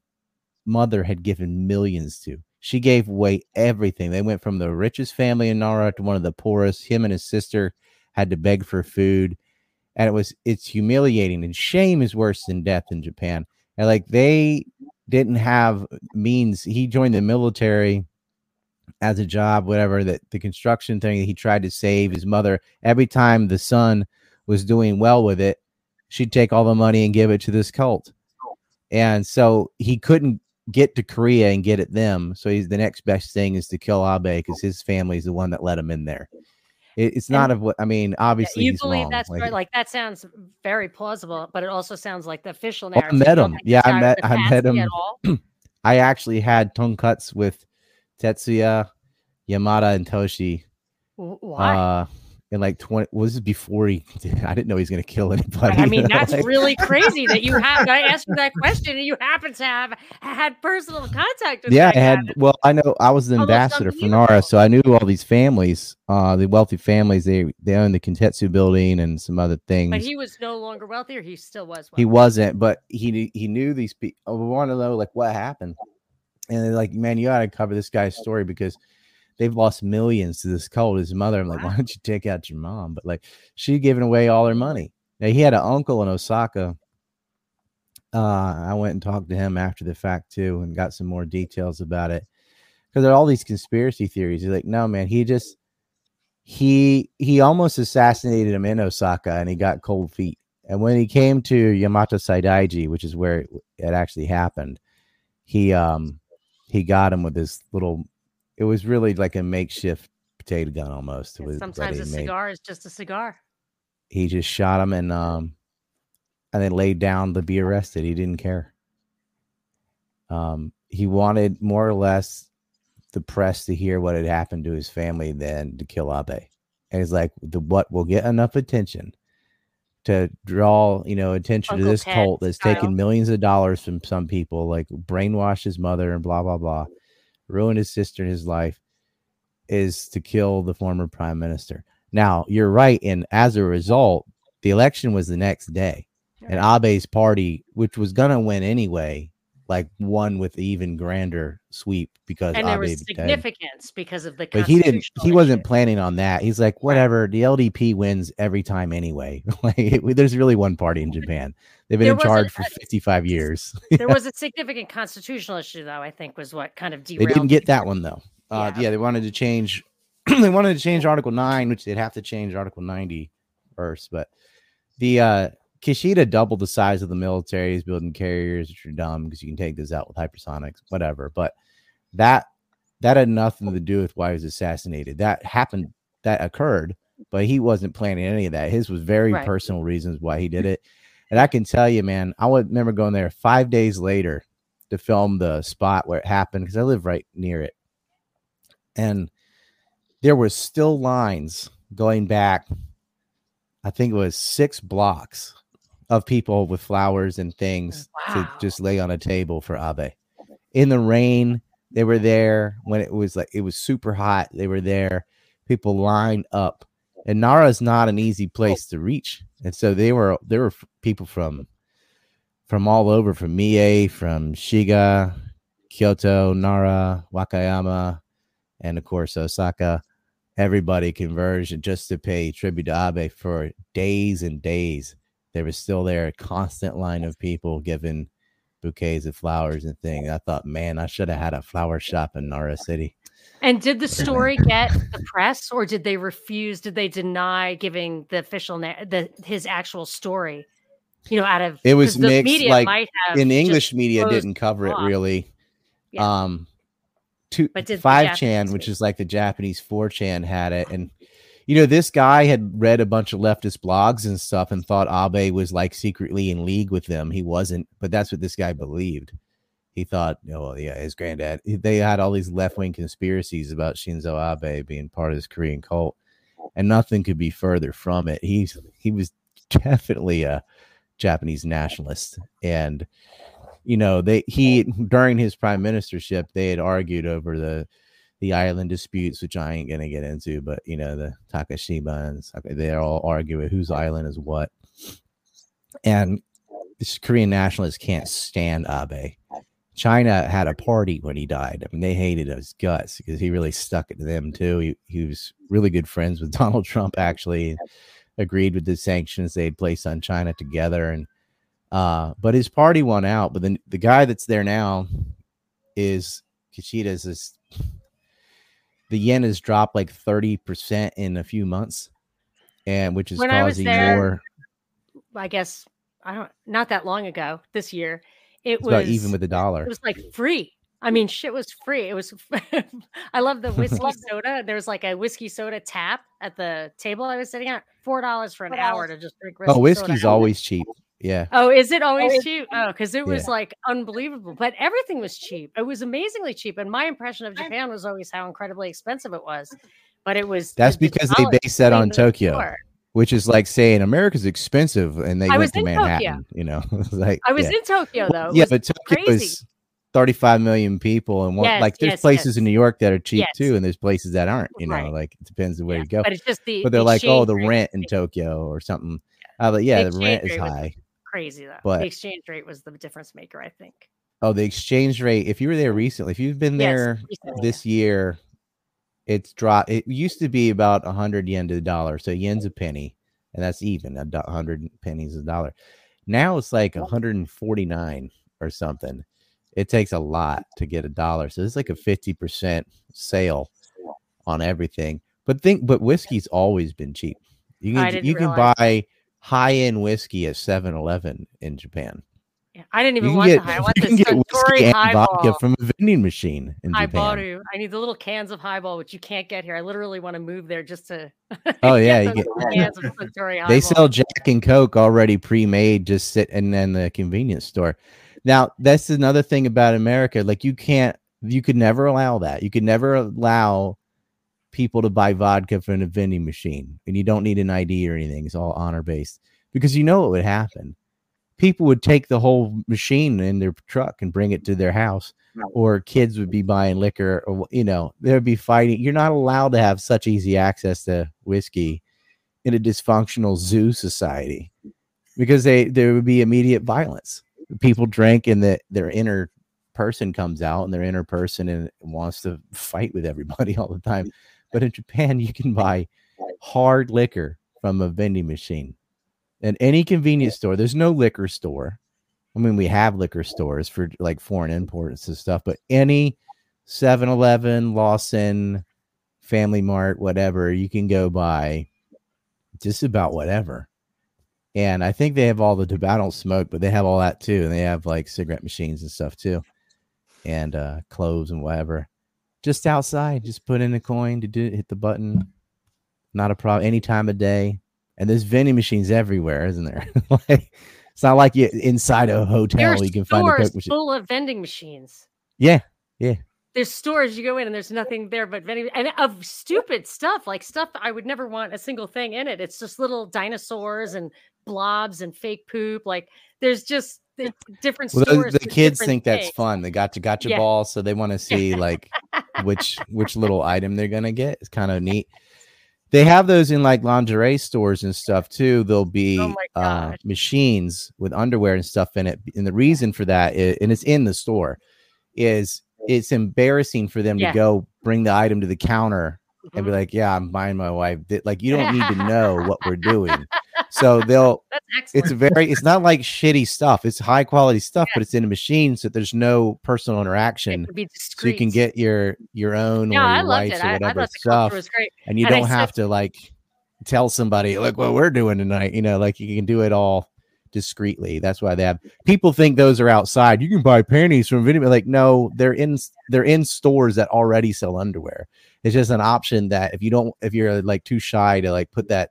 mother had given millions to. She gave away everything. They went from the richest family in Nara to one of the poorest. Him and his sister had to beg for food. And it was it's humiliating and shame is worse than death in Japan. And like they didn't have means. He joined the military as a job, whatever that the construction thing he tried to save his mother. Every time the son was doing well with it, she'd take all the money and give it to this cult. And so he couldn't get to Korea and get at them. So he's the next best thing is to kill Abe because his family's the one that let him in there. It, it's not of what I mean. Obviously, you believe wrong. that's Like. Like that sounds very plausible, but it also sounds like the official Oh, I met him. Yeah, I met- I met him. I actually had tongue cuts with Tetsuya, Yamada, and Toshi. Why? Uh, in like twenty was this before he? I didn't know he was gonna kill anybody. I mean, that's Like, really crazy that you have. I asked you that question, and you happen to have had personal contact with. Yeah, I that guy. had. Well, I know I was the Almost ambassador for. Nara, so I knew all these families, uh, the wealthy families. They they own the Kintetsu building and some other things. But he was no longer wealthy, or he still was. wealthy? He wasn't, but he knew- he knew these people. We want to know like what happened, and they're like, man, you got to cover this guy's story because they've lost millions to this cult. His mother, I'm like, why don't you take out your mom? But like, she giving away all her money. Now he had an uncle in Osaka. Uh, I went and talked to him after the fact too, and got some more details about it because there are all these conspiracy theories. He's like, no, man, he just he he almost assassinated him in Osaka, and he got cold feet. And when he came to Yamato Saidaiji, which is where it, it actually happened, he um he got him with his little. It was really like a makeshift potato gun almost. It And was Sometimes a made. cigar is just a cigar. He just shot him, and um and then laid down to be arrested. He didn't care. Um, he wanted more or less the press to hear what had happened to his family than to kill Abe. And he's like, the what will get enough attention to draw, you know, attention Uncle to this Ted cult that's style. taken millions of dollars from some people, like brainwash his mother and blah blah blah, ruin his sister and his life, is to kill the former prime minister. Now you're right, and as a result, the election was the next day, and Abe's party, which was gonna win anyway, like one with even grander sweep because and there Abe was died. significance because of the But he didn't. He wasn't planning on that. He's like, whatever. The LDP wins every time anyway. like, it- there's really one party in Japan. They've been There in charge for a- 55 years. there was a significant constitutional issue though i think was what kind of they didn't get that one though. Uh, Yeah. yeah. they wanted to change. they wanted to change Article Nine, which they'd have to change Article 90 first. But the uh, Kishida doubled the size of the military. He's building carriers, which are dumb because you can take those out with hypersonics, whatever. But that that had nothing to do with why he was assassinated. That happened. That occurred, but he wasn't planning any of that. His was very Right. personal reasons why he did it. And I can tell you, man, I would remember going there five days later to film the spot where it happened because I live right near it. And there were still lines going back, I think it was six blocks of people with flowers and things oh, to just lay on a table for Abe. In the rain, they were there when it was like it was super hot. They were there. People lined up. And Nara is not an easy oh. place to reach. And so they were there were people from from all over, from Mie, from Shiga, Kyoto, Nara, Wakayama, and of course Osaka. Everybody converged just to pay tribute to Abe for days and days. There was still there a constant line of people giving bouquets of flowers and things. I thought, man, I should have had a flower shop in Nara City. and did the story get the press or did they refuse did they deny giving the official na- the his actual story you know out of It was mixed, media like, might have In English media didn't cover it really. Yeah. Um two But did the five chan, which is like the Japanese four chan had it. And you know, this guy had read a bunch of leftist blogs and stuff and thought Abe was like secretly in league with them. He wasn't, but that's what this guy believed. He thought, oh yeah, his granddad. They had all these left wing conspiracies about Shinzo Abe being part of this Korean cult, and nothing could be further from it. He's he was definitely a Japanese nationalist, and you know they he during his prime ministership they had argued over the the island disputes, which I ain't gonna get into, but you know the Takeshima and Saka- they all arguing whose island is what, and this Korean nationalists can't stand Abe. China had a party when he died. I mean, they hated his guts because he really stuck it to them too. He, he was really good friends with Donald Trump, actually, agreed with the sanctions they had placed on China together. And uh, but his party won out. But then the guy that's there now is Kishida's is the yen has dropped like 30% in a few months, and which is When I was causing there, more i guess i don't not that long ago this year it was even with the dollar. it was like free i mean shit was free it was i love the whiskey soda there was like a whiskey soda tap at the table i was sitting at four dollars for an hour to just drink Oh, whiskey soda. whiskey's always cheap. Yeah. Oh, is it always cheap? Oh, because it was Yeah. like unbelievable. But everything was cheap. It was amazingly cheap. And my impression of Japan was always how incredibly expensive it was. But it was That's the- the because they base that on Tokyo. four. which is like saying America's expensive and they I went to in Manhattan, you know. Like I was yeah. in Tokyo though. It yeah, but Tokyo crazy. is 35 million people and one Yes, like there's yes, places yes. in New York that are cheap Yes. too and there's places that aren't, you know, Right. like it depends on where Yeah, you go. But it's just the But they're the like, oh, the rent in Tokyo or something. Uh, but yeah, The the rent is rate was- high. Crazy though. But- the exchange rate was the difference maker, I think. Oh, the exchange rate. If you were there recently, if you've been Yes, there recently, this year, it's dropped. It used to be about 100 yen to the dollar. So yen's a penny, and that's even a 100 pennies a dollar. Now it's like 149 or something. It takes a lot to get a dollar. So it's like a 50% sale on everything. But think, but whiskey's always been cheap. You can you can buy high end whiskey at 7 Eleven in Japan. Yeah, I didn't even want get, the high. I want you the can get Suntory whiskey and highball. vodka from a vending machine in Japan. Highball. I need the little cans of highball, which you can't get here. I literally want to move there just to. Oh yeah, get you get. cans of Suntory. They sell Jack and Coke already pre-made, just sitting in the convenience store. Now, that's another thing about America. Like you can't, you could never allow that. You could never allow people to buy vodka from a vending machine, and you don't need an ID or anything. It's all honor based because you know what would happen. People would take the whole machine in their truck and bring it to their house, or kids would be buying liquor, or you know, there'd be fighting. You're not allowed to have such easy access to whiskey in a dysfunctional zoo society because they there would be immediate violence. People drink and the, their inner person comes out and their inner person and wants to fight with everybody all the time. But in Japan, you can buy hard liquor from a vending machine at any convenience store. There's no liquor store. I mean, we have liquor stores for like foreign imports and stuff, but any 7 Eleven, Lawson, Family Mart, whatever, you can go buy just about whatever. And I think they have all the tobacco. Smoke, but they have all that too. And they have like cigarette machines and stuff too, and uh, clothes and whatever. Just outside, just put in a coin to do hit the button. Not a problem. Any time of day. And there's vending machines everywhere, isn't there? like it's not like you inside a hotel you can find a coke machine. full of vending machines. Yeah, yeah. There's stores you go in and there's nothing there but vending and of stupid stuff like stuff I would never want a single thing in it. It's just little dinosaurs and blobs and fake poop. Like there's just the different Well, stores. the for kids different think that's fun. They got to gotcha Yeah. ball, so they want to see like which which little item they're gonna get. It's kind of neat. They have those in like lingerie stores and stuff too. There'll be Oh uh, machines with underwear and stuff in it. And the reason for that, is, and it's in the store, is it's embarrassing for them Yeah. to go bring the item to the counter and be Mhm. like, "Yeah, I'm buying my wife." Like you don't need to know what we're doing. So they'll That's it's very it's not like shitty stuff it's high quality stuff but it's in a machine so there's no personal interaction so you can get your your own No, or I your loved wife's it. or I, I whatever the culture stuff was great. and you and don't have said- to like tell somebody look what we're doing tonight you know like you can do it all discreetly that's why they have people think those are outside you can buy panties from video like no they're in they're in stores that already sell underwear it's just an option that if you don't if you're like too shy to like put that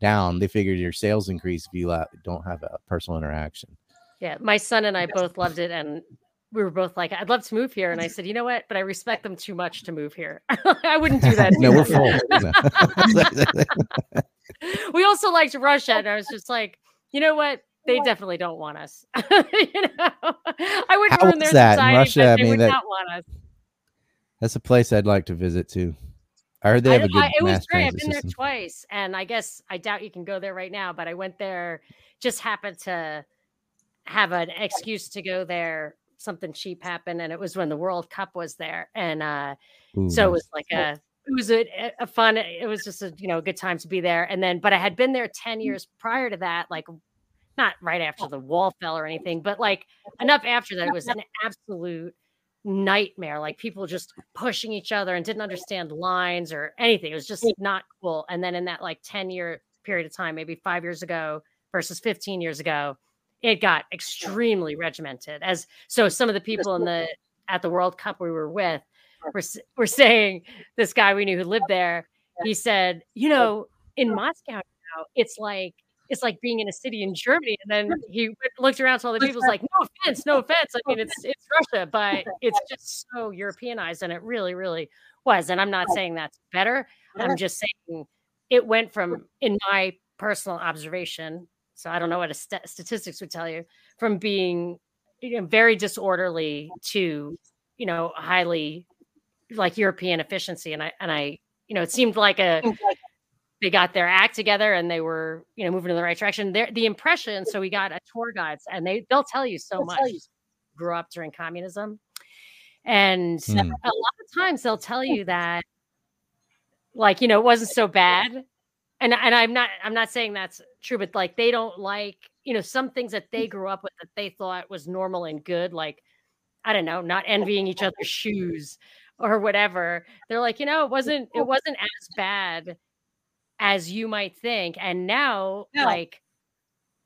down they figure your sales increase if you la- don't have a personal interaction Yeah, my son and I both loved it, and we were both like, "I'd love to move here," and I said, "You know what? But I respect them too much to move here. I wouldn't do that." no we're full we also liked Russia, and I was just like, "You know what? They definitely don't want us." you know, I wouldn't How ruin their that society, Russia? but I mean, would that- not want us. that's a place i'd like to visit too i heard they have a don't- good I- it was great. I've transit been there twice, and I guess I doubt you can go there right now. But I went there, just happened to have an excuse to go there. Something cheap happened, and it was when the World Cup was there, and uh, Ooh, so it was like a it was a, a fun. It was just a you know a good time to be there. And then, but I had been there ten years prior to that, like not right after oh. the wall fell or anything, but like enough after that, it was an absolute nightmare. Like people just pushing each other and didn't understand lines or anything. It was just not cool. And then in that like 10 year period of time, maybe five years ago versus 15 years ago, it got extremely regimented. As so, some of the people in the at the World Cup we were with were, were saying this guy we knew who lived there. He said, you know, in Moscow now, it's like it's like being in a city in Germany. And then he looked around to all the people, was like, no offense, no offense. I mean, it's it's Russia, but it's just so Europeanized, and it really, really was. And I'm not saying that's better. I'm just saying it went from, in my personal observation, so I don't know what a st- statistics would tell you, from being you know, very disorderly to, you know, highly like European efficiency. And I and I, you know, it seemed like a they got their act together and they were, you know, moving in the right direction. There, the impression. So we got a tour guides, and they they'll tell you so much. Grew up during communism, and Hmm. a lot of times they'll tell you that, like, you know, it wasn't so bad. And and I'm not I'm not saying that's true, but like they don't like you know some things that they grew up with that they thought was normal and good, like I don't know, not envying each other's shoes or whatever. They're like, you know, it wasn't it wasn't as bad as you might think. And now, like,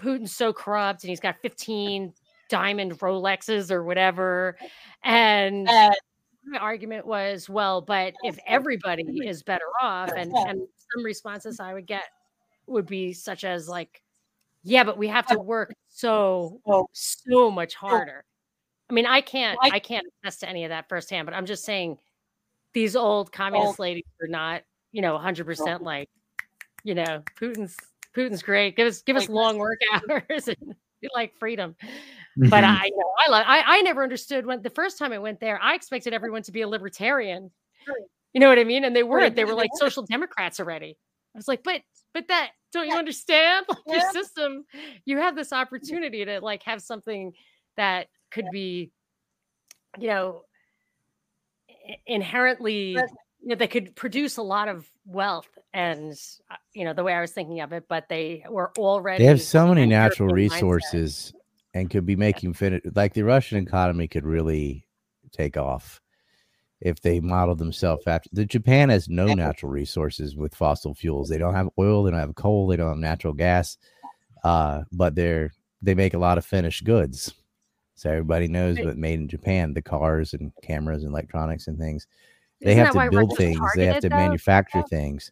Putin's so corrupt and he's got 15 diamond Rolexes or whatever. Uh, and my argument was, well, but if everybody is better off, and, and some responses I would get would be such as like, yeah, but we have to work so so much harder. I mean, I can't I can't attest to any of that firsthand, but I'm just saying these old communist ladies are not, you know, 100 percent like, you know, Putin's Putin's great. Give us give us long work hours and we like freedom. But Mhm. I, you know, I, love, I I never understood when the first time I went there. I expected everyone to be a libertarian. You know what I mean? And they weren't. They were like social democrats already. I was like, but but that don't you understand? Like your system, you have this opportunity to like have something that could be, you know, inherently you know, they could produce a lot of wealth and uh, you know the way I was thinking of it, but they were already They have so many natural European mindset. resources and could be making fin- like the Russian economy could really take off if they modeled themselves after the Japan has no natural resources with fossil fuels. They don't have oil, they don't have coal, they don't have natural gas. Uh, but they're they make a lot of finished goods. So everybody knows what made in Japan, the cars and cameras and electronics and things. They Isn't have to build Russia's things, they have to though? manufacture things.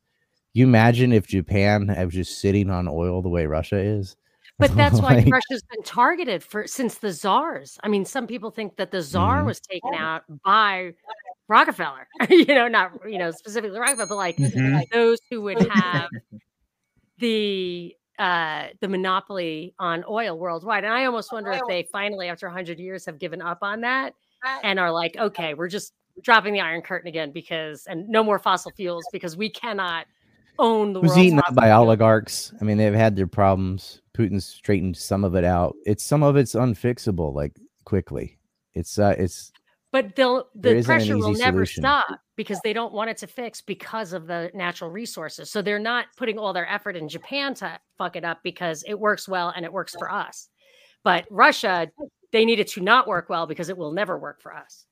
You imagine if Japan was just sitting on oil the way Russia is? But that's why Like- Russia's been targeted for since the czars. I mean, some people think that the czar Mhm. was taken out by Rockefeller. you know, not you know specifically Rockefeller, but like Mhm. those who would have the uh the monopoly on oil worldwide. And I almost wonder if they finally, after hundred years, have given up on that and are like, okay, we're just dropping the Iron Curtain again because and no more fossil fuels because we cannot own the eaten up by oligarchs. I mean, they've had their problems. Putin's straightened some of it out. It's some of it's unfixable, like quickly. It's uh, it's but they'll the pressure will never solution. stop because they don't want it to fix because of the natural resources so they're not putting all their effort in japan to fuck it up because it works well and it works for us but russia they need it to not work well because it will never work for us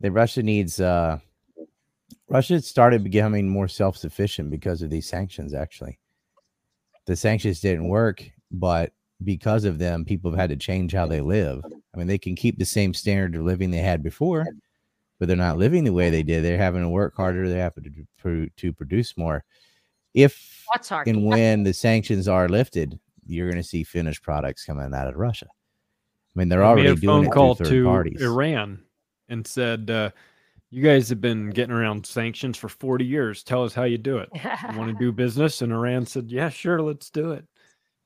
the Russia needs. uh Russia started becoming more self sufficient because of these sanctions. Actually, the sanctions didn't work, but because of them, people have had to change how they live. I mean, they can keep the same standard of living they had before, but they're not living the way they did. They're having to work harder. they have having to to produce more. If what's hard and when the sanctions are lifted, you're going to see finished products coming out of Russia. I mean, they're I already made a doing phone it call to parties. Iran and said, uh, "You guys have been getting around sanctions for 40 years. Tell us how you do it. You want to do business?" And Iran said, "Yeah, sure, let's do it."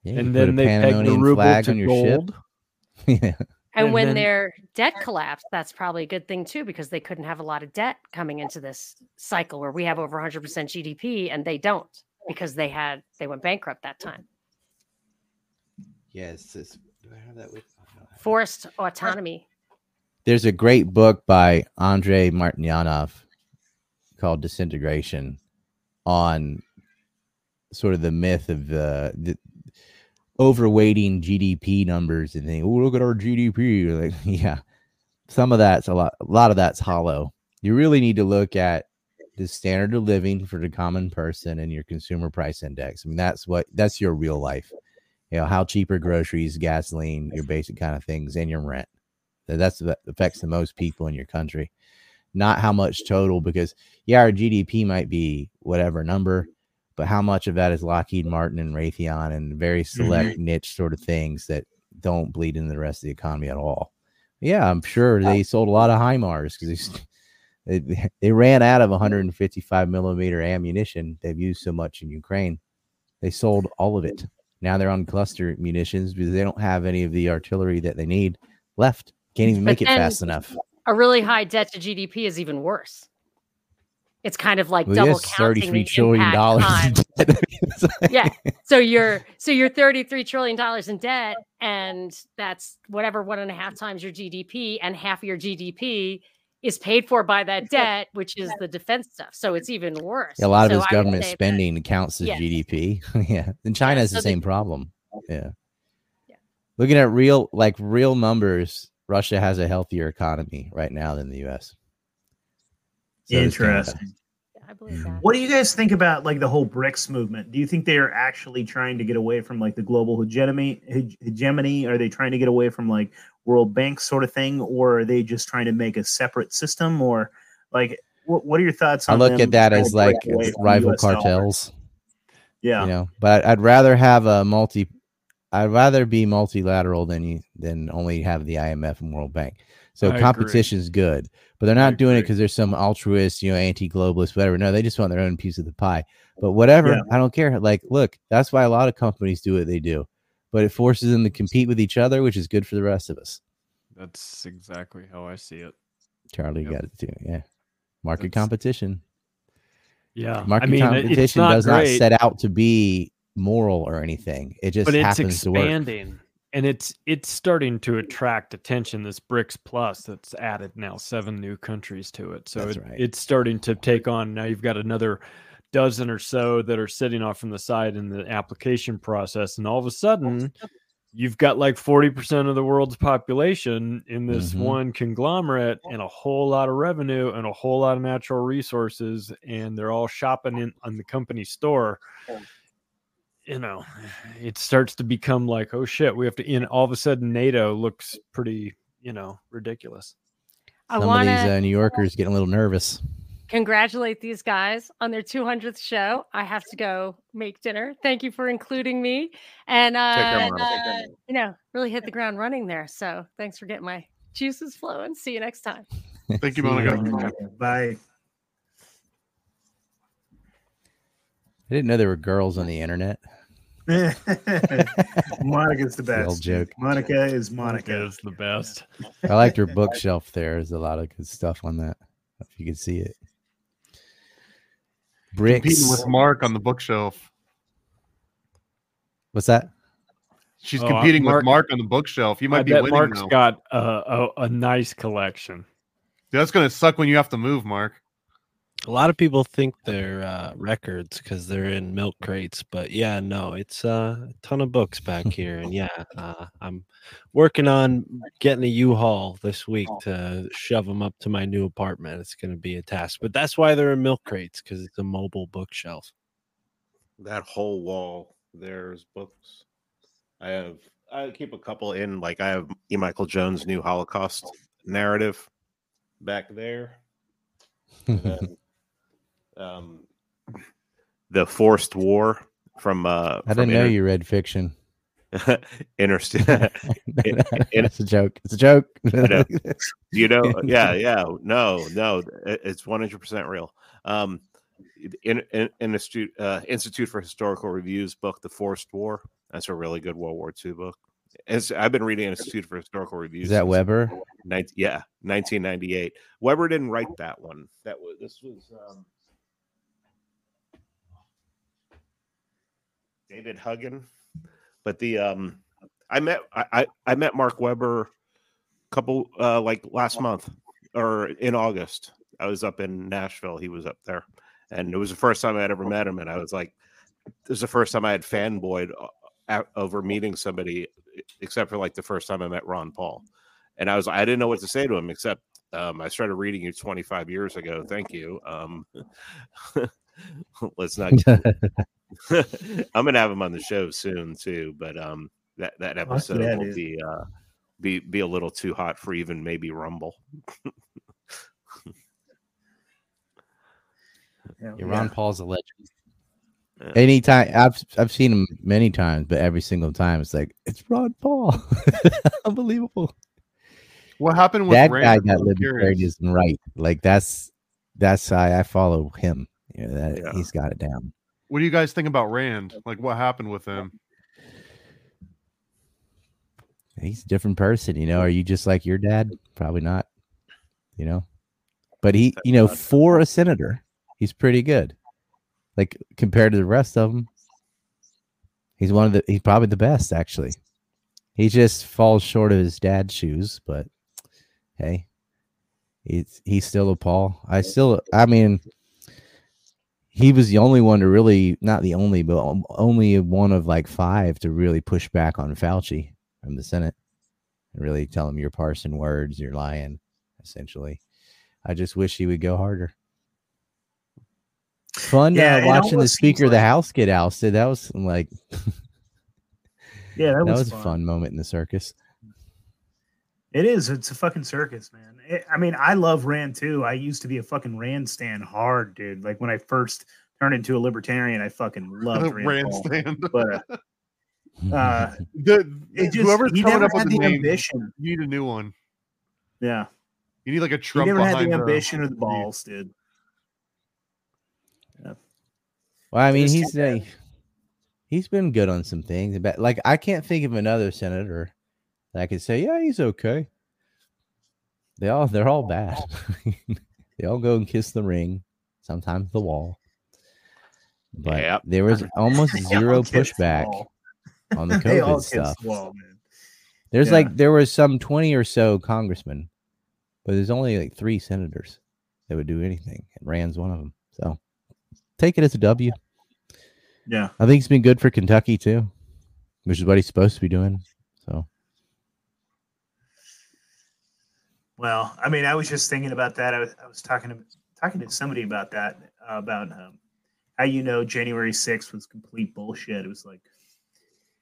Yeah, and then they pegged the ruble to your gold. yeah. and, and when then- their debt collapsed that's probably a good thing too because they couldn't have a lot of debt coming into this cycle where we have over 100% gdp and they don't because they had they went bankrupt that time Yes. This, do I have that with? I don't have it. forced autonomy There's a great book by Andrei Martyanov called Disintegration on sort of the myth of the, the overweighting GDP numbers and saying, "Oh, look at our GDP." Like, yeah, some of that's a lot. A lot of that's hollow. You really need to look at the standard of living for the common person and your consumer price index. I mean, that's what that's your real life. You know, how cheap are groceries, gasoline, your basic kind of things, and your rent. That- That's what affects the most people in your country, not how much total. Because yeah, our GDP might be whatever number, but how much of that is Lockheed Martin and Raytheon and very mm-hmm. select niche sort of things that don't bleed into the rest of the economy at all? Yeah, I'm sure uh they sold a lot of HIMARS because they, they they ran out of 155 millimeter ammunition they've used so much in Ukraine. They sold all of it. Now they're on cluster munitions because they don't have any of the artillery that they need left. Can't even But make it fast enough. a really high debt to GDP is even worse. It's kind of like Well, double yes, counting thirty-three the trillion dollars. in debt. Yeah. So you're so you're 33 trillion dollars in debt, and that's whatever one and a half times your GDP, and half of your GDP is paid for by that debt, which is the defense stuff. So it's even worse. a lot of So his government say that- spending counts as Yes. GDP. yeah, and China has so the the- same problem. Yeah. Yeah. Looking at real, like real numbers, Russia has a healthier economy right now than the U.S. So. Interesting. I believe that. What do you guys think about like the whole BRICS movement? Do you think they are actually trying to get away from like the global hegemony? Hegemony? Are they trying to get away from like World Bank sort of thing, or are they just trying to make a separate system? Or like, what, what are your thoughts? On? I look them at that as like away from the rival US dollar? cartels. Yeah, you know but i'd rather have a multi i'd rather be multilateral than you than only have the imf and world bank. So I agree. competition's good but they're I not doing it because there's some altruist you know anti-globalist whatever. No they just want their own piece of the pie. But whatever Yeah. i don't care. Like look that's why a lot of companies do what they do. But it forces them to compete with each other which is good for the rest of us. That's exactly how I see it. charlie Yep. got it too yeah. Market That's- competition. Yeah, market I mean, competition not does not set out to be moral or anything it just but it's happens to work expanding, and it's it's starting to attract attention. This BRICS Plus that's added now seven new countries to it, so it, right. it's starting to take on. Now you've got another dozen or so that are sitting off from the side in the application process, and all of a sudden. You've got like 40% of the world's population in this Mhm. one conglomerate and a whole lot of revenue and a whole lot of natural resources, and they're all shopping in on the company store. You know, it starts to become like, oh shit, we have to. In all of a sudden, NATO looks pretty, you know, ridiculous. I some want of these uh, new yorkers getting a little nervous congratulate these guys on their 200th show. I have to go make dinner. Thank you for including me, and uh, Take care, Mom. uh, you know, really hit the ground running there. So thanks for getting my juices flowing. See you next time. Thank you, See you Monica. bye. I didn't know there were girls on the internet. Monica's the The old best. joke. Monica is Monica. is the best. I liked her bookshelf there. There's a lot of good stuff on that. If you can see it. Bricks. Competing with Mark on the bookshelf. What's that? She's Oh, competing Mark- with Mark on the bookshelf. You might I be bet winning Mark's now. got a, a, a nice collection. Dude, that's gonna suck when you have to move, Mark. A lot of people think they're uh, records because they're in milk crates, but yeah, no, it's uh, a ton of books back here, and yeah, uh, I'm working on getting a U-Haul this week to shove them up to my new apartment. It's going to be a task, but that's why they're in milk crates because it's a mobile bookshelf. that whole wall there's books i have i keep a couple in like i have e michael jones new holocaust narrative back there and then, um the forced war from uh I from didn't know Inter- you read fiction. Interstate. it's a joke. It's a joke. know. you know yeah yeah no no it's 100% real um in, in, in institute uh, institute for historical reviews book the forced war that's a really good world war ii book it's, i've been reading institute for historical reviews Is that Weber? 19, yeah 1998 weber didn't write that one that was this was um david hoggan but the um i met i i, met mark weber a couple uh like last month or in august. I was up in nashville. He was up there. And it was the first time i'd ever met him. And i was like this is the first time i had fanboyed o- over meeting somebody except for like the first time i met ron paul. And i was i didn't know what to say to him except um, i started reading you 25 years ago. Thank you. Um, let's not i'm gonna have him on the show soon too but um that that episode yeah, will dude. be uh be be a little too hot for even maybe rumble Yeah, Yeah, Ron yeah. Paul's a legend. Yeah. Anytime I've I've seen him many times, but every single time it's like it's Ron Paul. Unbelievable. What happened with That guy Rand? got I'm curious. libertarianism right. Like that's that's why I follow him. You know, that Yeah. he's got it down. What do you guys think about Rand? Like, what happened with him? He's a different person, you know. Are you just like your dad? Probably not. You know. But he, you know, for a senator, he's pretty good. Like compared to the rest of them, he's one of the. He's probably the best, actually. He just falls short of his dad's shoes, but hey, he's he's still a Paul. I still, I mean, he was the only one to really, not the only, but only one of like five to really push back on Fauci from the Senate and really tell him you're parsing words, you're lying, essentially. I just wish he would go harder. Fun Yeah, uh, watching the Speaker of the House get ousted. That was like Yeah, that, that was, was a fun. fun moment in the circus. It is. It's a fucking circus, man. It- I mean, I love Rand too. I used to be a fucking Rand stand hard, dude. Like when I first turned into a libertarian, I fucking loved Rand. Rand Paul. stand. But uh, The, it just whoever's he coming never up with had the the name, ambition. you need a new one. Yeah, You need like a he Trump. never had the ambition or the balls, dude. Well, I mean, he's too uh, he's been good on some things. But like, I can't think of another senator that I could say, yeah, he's okay. They all they're all bad. they all go and kiss the ring, sometimes the wall. But Yep. there was almost zero kiss the pushback on the They all COVID kiss stuff. the wall, man. There's Yeah. like there was some twenty or so congressmen, but there's only like three senators that would do anything, and Rand's one of them. So take it as a W. Yeah. I think it's been good for Kentucky too, which is what he's supposed to be doing. So Well, I mean, I was just thinking about that. I was, I was talking to talking to somebody about that uh, about um, how you know January 6th was complete bullshit. It was like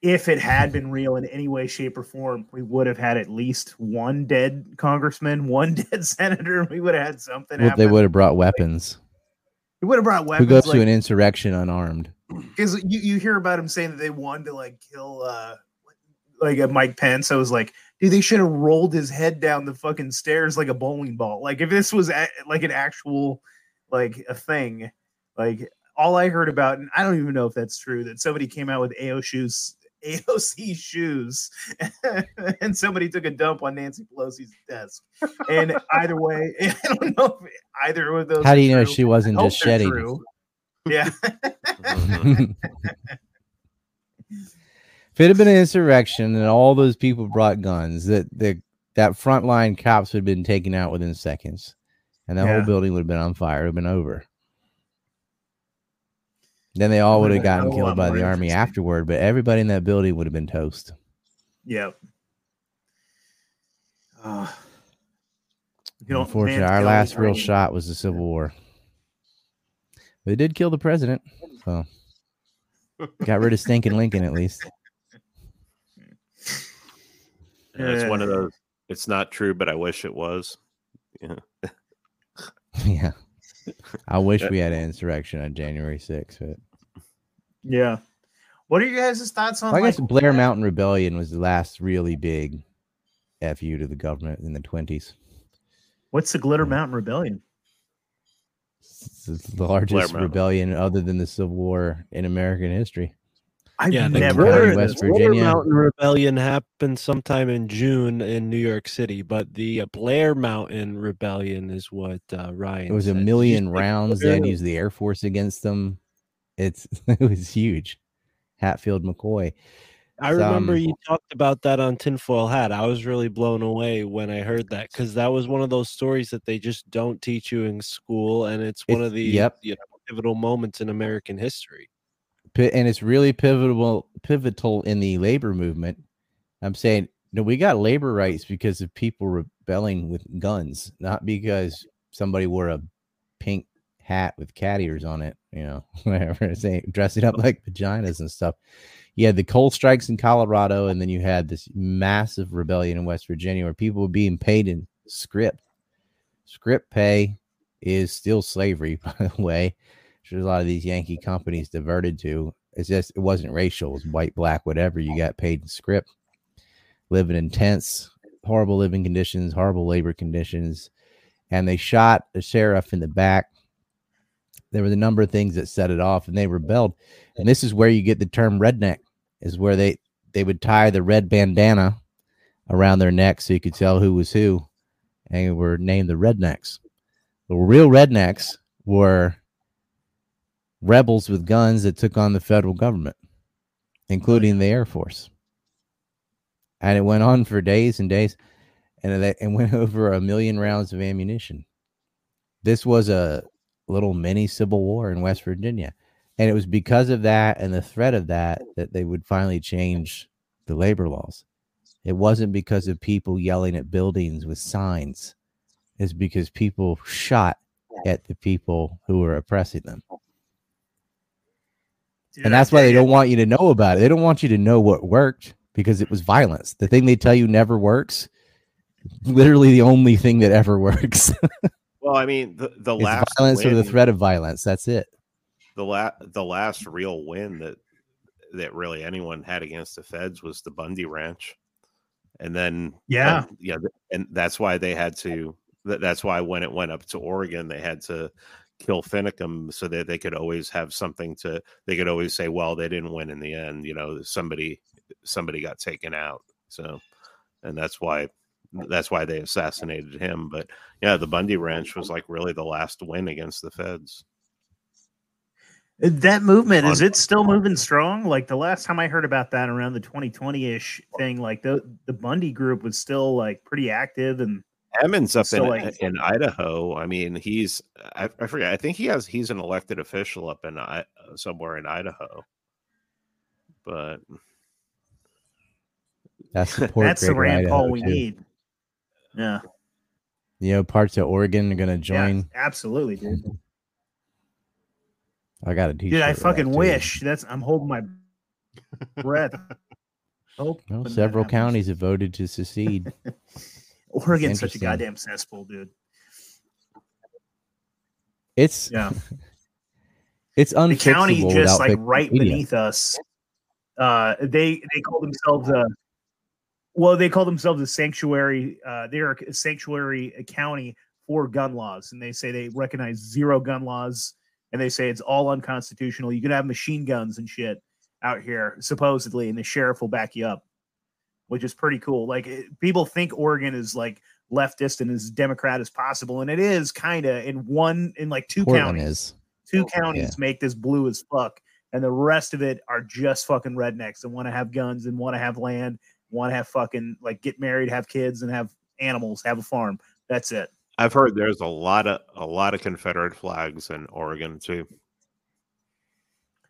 if it had been real in any way, shape, or form, we would have had at least one dead congressman, one dead senator. We would have had something. well, they would have brought weapons. We would have brought weapons. Who goes like, to an insurrection unarmed? because you, you hear about him saying that they wanted to like kill uh like a Mike Pence. I was like, dude, they should have rolled his head down the fucking stairs like a bowling ball. Like if this was a, like an actual like a thing, like all I heard about, and I don't even know if that's true, that somebody came out with AO shoes. AOC shoes, and somebody took a dump on Nancy Pelosi's desk. And either way, I don't know if either of those. How do you know true. she wasn't just they're shedding? Yeah. If it had been an insurrection and all those people brought guns, that the that frontline cops would have been taken out within seconds, and the Yeah. whole building would have been on fire. It would have been over. Then they all would have Would've been a gotten hell of a killed by the army afterward, but everybody in that building would have been toast. Yep. Uh, you know, Unfortunately, our last real shot was the Civil War. It did kill the president, so got rid of stinking Lincoln at least. Yeah, it's one of eh. those. It's not true, but I wish it was. Yeah. yeah, I wish we had an insurrection on January 6th, but Yeah. What are you guys' thoughts on? I guess like, Blair uh, Mountain Rebellion was the last really big fu to the government in the twenties. What's the Glitter Mountain Rebellion? It's the largest rebellion other than the Civil War in American history. I've Yeah, the never Glitter- heard West Virginia. Mountain Rebellion happened sometime in June in New York City, but the uh, Blair Mountain Rebellion is what uh, Ryan. It was a said. You million say rounds. They had used the Air Force against them. It's it was huge. Hatfield McCoy. I remember some- you talked about that on Tinfoil Hat. I was really blown away when I heard that because that was one of those stories that they just don't teach you in school, and it's one It's- of the yep. you know, pivotal moments in American history. And it's really pivotal pivotal in the labor movement. I'm saying no, we got labor rights because of people rebelling with guns, not because somebody wore a pink hat with cat ears on it, you know, whatever, saying dressing up like vaginas and stuff. You had the coal strikes in Colorado, and then you had this massive rebellion in West Virginia where people were being paid in script. Script pay is still slavery, by the way which a lot of these Yankee companies diverted to. It's just it wasn't racial, it was white, black, whatever. You got paid in script, living in tents, horrible living conditions, horrible labor conditions, and they shot a sheriff in the back. There were a number of things that set it off, and they rebelled. And this is where you get the term redneck, is where they they would tie the red bandana around their neck so you could tell who was who, and were named the rednecks. The real rednecks were rebels with guns that took on the federal government, including the Air Force. And it went on for days and days, and it, went over a million rounds of ammunition. This was a little mini civil war in West Virginia. And it was because of that and the threat of that that they would finally change the labor laws. It wasn't because of people yelling at buildings with signs. It's because people shot at the people who were oppressing them. Dude, and that's why they don't want you to know about it. They don't want you to know what worked because it was violence. The thing they tell you never works, literally the only thing that ever works. Well, I mean, the, the it's last violence or the threat of violence. That's it. the last the last real win that that really anyone had against the feds was the Bundy Ranch, and then Yeah. and- yeah, and that's why they had to. That's why when it went up to Oregon, they had to kill Finicum so that they could always have something to. They could always say, "Well, they didn't win in the end." You know, somebody somebody got taken out. So, and that's why that's why they assassinated him. But yeah, the Bundy Ranch was like really the last win against the feds. Uh, that movement is it still moving strong? Like the last time I heard about that around the 2020 ish thing, like the the Bundy group was still like pretty active and Ammon's up So, in like- in Idaho. I mean, he's I, I forget. I think he has he's an elected official up in I, uh, somewhere in Idaho. But That's support. that's the Greater Rand Paul we too. need. Yeah, You know, parts of Oregon are going to yeah, join. absolutely, dude. I got a t-shirt. Dude, I with that, fucking too. wish. That's I'm holding my breath. Hope Well, several counties have voted to secede. Oregon's such a goddamn cesspool, dude. It's Yeah. it's the county just like right media. beneath us uh they they call themselves a well they call themselves a sanctuary uh they're a sanctuary county for gun laws and they say they recognize zero gun laws and they say it's all unconstitutional you can have machine guns and shit out here supposedly and the sheriff will back you up which is pretty cool like it, people think oregon is like leftist and as democrat as possible and it is kind of in one in like two Portland counties is. two oh, counties make this blue as fuck, and the rest of it are just fucking rednecks and want to have guns and want to have land, want to have fucking like get married, have kids, and have animals, have a farm. That's it. I've heard there's a lot of a lot of Confederate flags in Oregon too.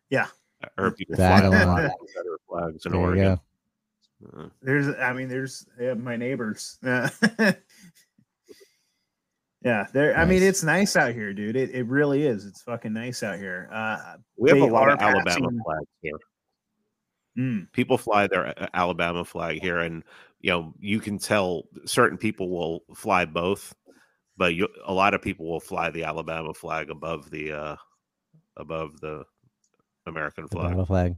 Yeah. I heard people That fly a a lot lot. of Confederate flags in There you Oregon. Go. Uh, There's, I mean, there's yeah, my neighbors. Yeah. yeah, there. I mean, it's nice out here, dude. It, it really is. It's fucking nice out here. Uh, We have a lot of Alabama passing- flags here. mm, People fly their uh, Alabama flag here, and you know you can tell certain people will fly both, but you, a lot of people will fly the Alabama flag above the uh above the American flag. battle flag.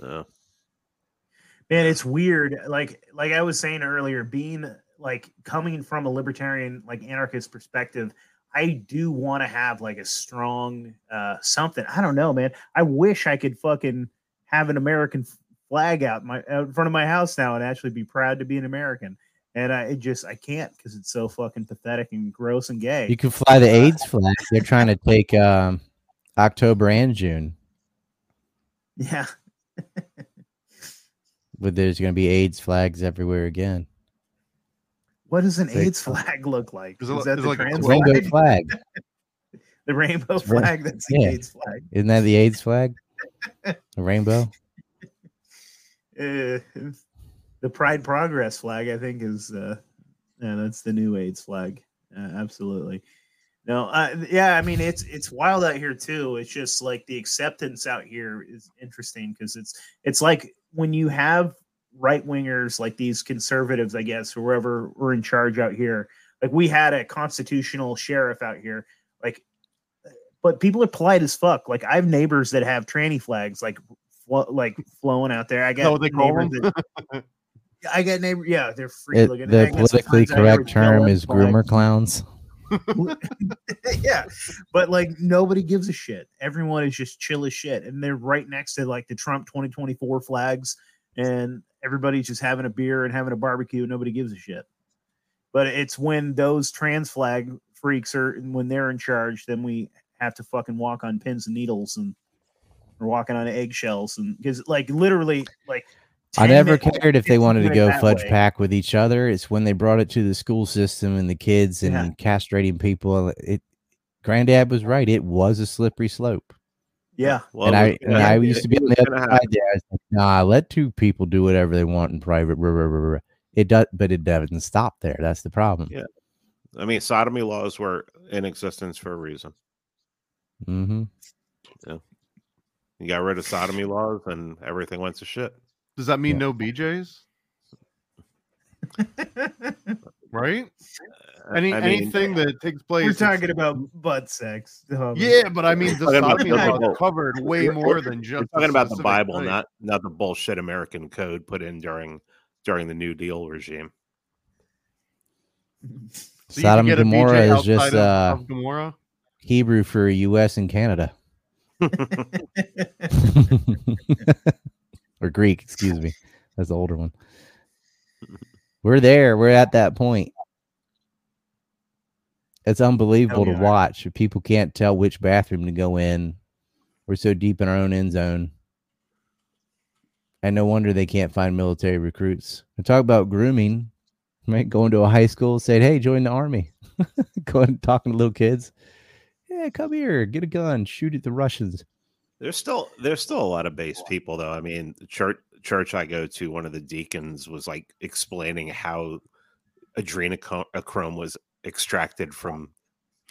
Uh, man it's weird like like i was saying earlier being like coming from a libertarian like anarchist perspective i do want to have like a strong uh something. I don't know man. I wish i could fucking have an american flag out my out in front of my house now and actually be proud to be an american. And i it just i can't because it's so fucking pathetic and gross and gay. You can fly the AIDS flag. They're trying to take um, October and June. yeah But there's going to be AIDS flags everywhere again. what does an It's like- aids flag look like Is is, it- that is the like a trans Rainbow flag? flag. the rainbow It's ra- flag that's the yeah. aids flag Isn't that the AIDS flag? A rainbow. uh, the Pride Progress flag, I think, is uh, yeah, that's the new AIDS flag. Uh, absolutely. No, uh, yeah, I mean it's it's wild out here too. It's just like the acceptance out here is interesting because it's it's like when you have right wingers like these conservatives, I guess, or whoever were in charge out here. Like we had a constitutional sheriff out here, like, but people are polite as fuck. Like I have neighbors that have tranny flags, like flo- like flowing out there. I got that what they call neighbors that- I got neighbor. Yeah, they're free It, looking. The got some politically friends out here correct term BLM is flags. groomer clowns. yeah, but like nobody gives a shit. Everyone is just chill as shit, and they're right next to like the Trump 2024 flags, and everybody's just having a beer and having a barbecue. And nobody gives a shit. But it's when those trans flag freaks are when they're in charge, then we have to fucking walk on pins and needles and we're walking on eggshells and because like literally like I never cared if they wanted to go fudge way. pack with each other. It's when they brought it to the school system and the kids and Yeah. castrating people. It, Granddad was right. It was a slippery slope. Yeah, well, and I and I used to be on the other side there. Like, nah, let two people do whatever they want in private. rah, rah, rah." It does, but it doesn't stop there. That's the problem. Yeah. I mean, sodomy laws were in existence for a reason. hmm You got rid of sodomy laws, and everything went to shit. Does that mean Yeah. no BJs? right? Any I mean, anything that takes place. We're talking about butt sex. um, Yeah, but I mean the Talking about sodomy the laws Bible. covered way more than just. We're talking about the Bible, thing. not not the bullshit American code put in during during the New Deal regime. So you Sodom get a Gomorrah is just uh, Gomorrah. Hebrew for U.S. and Canada, or Greek. Excuse me, that's the older one. We're there. We're at that point. It's unbelievable to watch. People can't tell which bathroom to go in. We're so deep in our own end zone. And no wonder they can't find military recruits. And talk about grooming, right? Going to a high school, saying, "Hey, join the army." Going talking to little kids. Yeah, come here, get a gun, shoot at the Russians. There's still there's still a lot of base people though. I mean, the church church I go to, one of the deacons was like explaining how adrenochrome was extracted from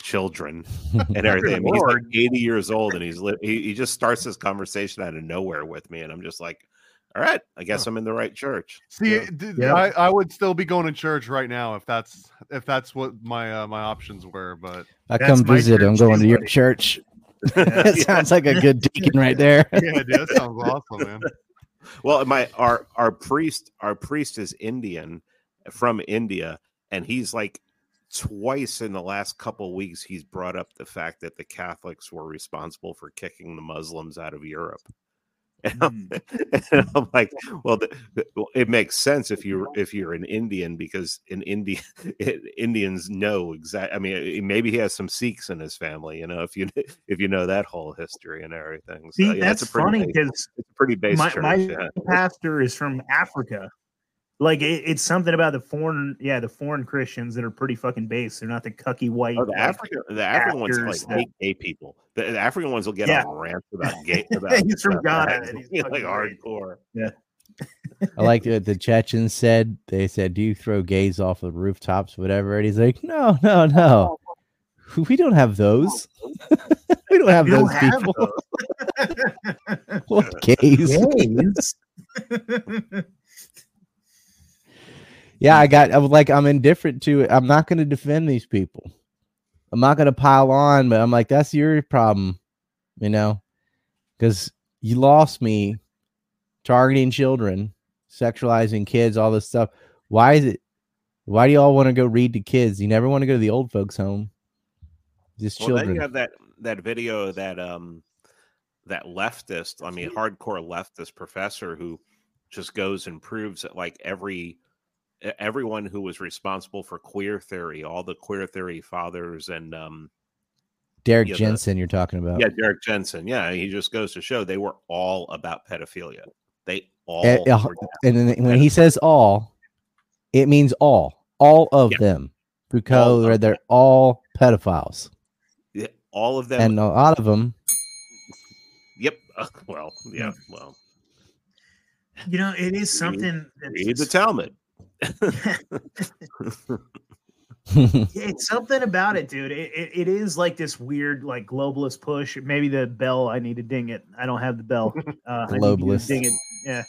children and everything. He's like 80 years old and he's li- he, he just starts this conversation out of nowhere with me, and I'm just like, all right, I guess I'm in the right church. See, Yeah. d- Yeah. I, I would still be going to church right now if that's if that's what my uh, my options were. But I come visit. I'm going to your church. Yeah. that sounds like a good deacon right there. yeah, dude, that sounds awesome, man. Well, my our our priest our priest is Indian from India, and he's like twice in the last couple weeks he's brought up the fact that the Catholics were responsible for kicking the Muslims out of Europe. And I'm, mm. and I'm like, well, the, it makes sense if you if you're an Indian because in India Indians know exact. I mean, maybe he has some Sikhs in his family. You know, if you if you know that whole history and everything. So, See, yeah, that's a pretty funny because it's a pretty base my, my yeah. pastor is from Africa. Like it, it's something about the foreign, yeah, the foreign Christians that are pretty fucking base. They're not the cucky white. Oh, the like- African, the African ones actors like that- hate gay people. The, the African ones will get Yeah. on rants about gay. About He's from about Ghana, that. and he's Yeah, like great. hardcore. I like what the Chechens said. They said, "Do you throw gays off the rooftops, whatever?" And he's like, "No, no, no. We don't have those. we don't have We don't those have people. what gays? Gays? Yeah, I got. I was like, I'm indifferent to it. I'm not going to defend these people. I'm not going to pile on, but I'm like, that's your problem, you know, because you lost me targeting children, sexualizing kids, all this stuff. Why is it? Why do y'all want to go read to kids? You never want to go to the old folks' home. Just Well, then children. you have that that video that um that leftist. I mean, hardcore leftist professor who just goes and proves that like every everyone who was responsible for queer theory, all the queer theory fathers and um Derek yeah, the- Jensen, you're talking about. yeah, Derek Jensen. Yeah, he just goes to show they were all about pedophilia. They all were and then when he says all, it means all, all of Yeah. them, All because of they're all pedophiles, Yeah, all of them. and a lot of them. yep. Uh, well, yeah. Well, You know, it is something. that's- read the Talmud. It's something about it, dude. It, it, it is like this weird, like globalist push. Maybe the bell. I need to ding it. I don't have the bell. Uh, I need to Globalist. ding it. Yeah.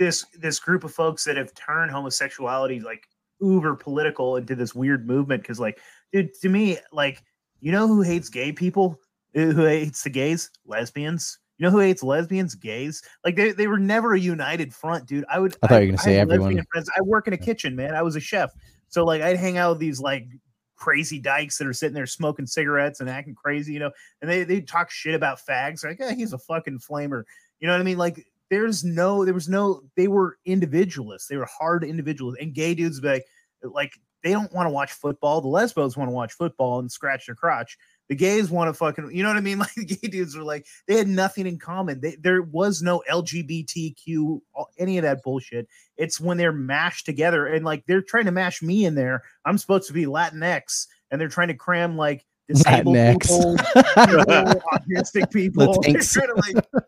This this group of folks that have turned homosexuality like uber political into this weird movement. Because, like, dude, to me, like, you know who hates gay people? Who hates the gays? Lesbians. You know who hates lesbians? Gays. Like they, they were never a united front, dude. I would. I thought you were gonna I say everyone. Friends. I work in a kitchen, man. I was a chef. So like I'd hang out with these like crazy dykes that are sitting there smoking cigarettes and acting crazy, you know, and they they talk shit about fags. Like, yeah, he's a fucking flamer. You know what I mean? Like there's no, there was no, they were individualists. They were hard individuals. And gay dudes be like, like they don't want to watch football. The lesbos want to watch football and scratch their crotch. The gays want to fucking, you know what I mean? Like the gay dudes are like, they had nothing in common. They, there was no LGBTQ, any of that bullshit. It's when they're mashed together and like they're trying to mash me in there. I'm supposed to be Latinx and they're trying to cram like disabled Latinx. people, people, autistic people. They're to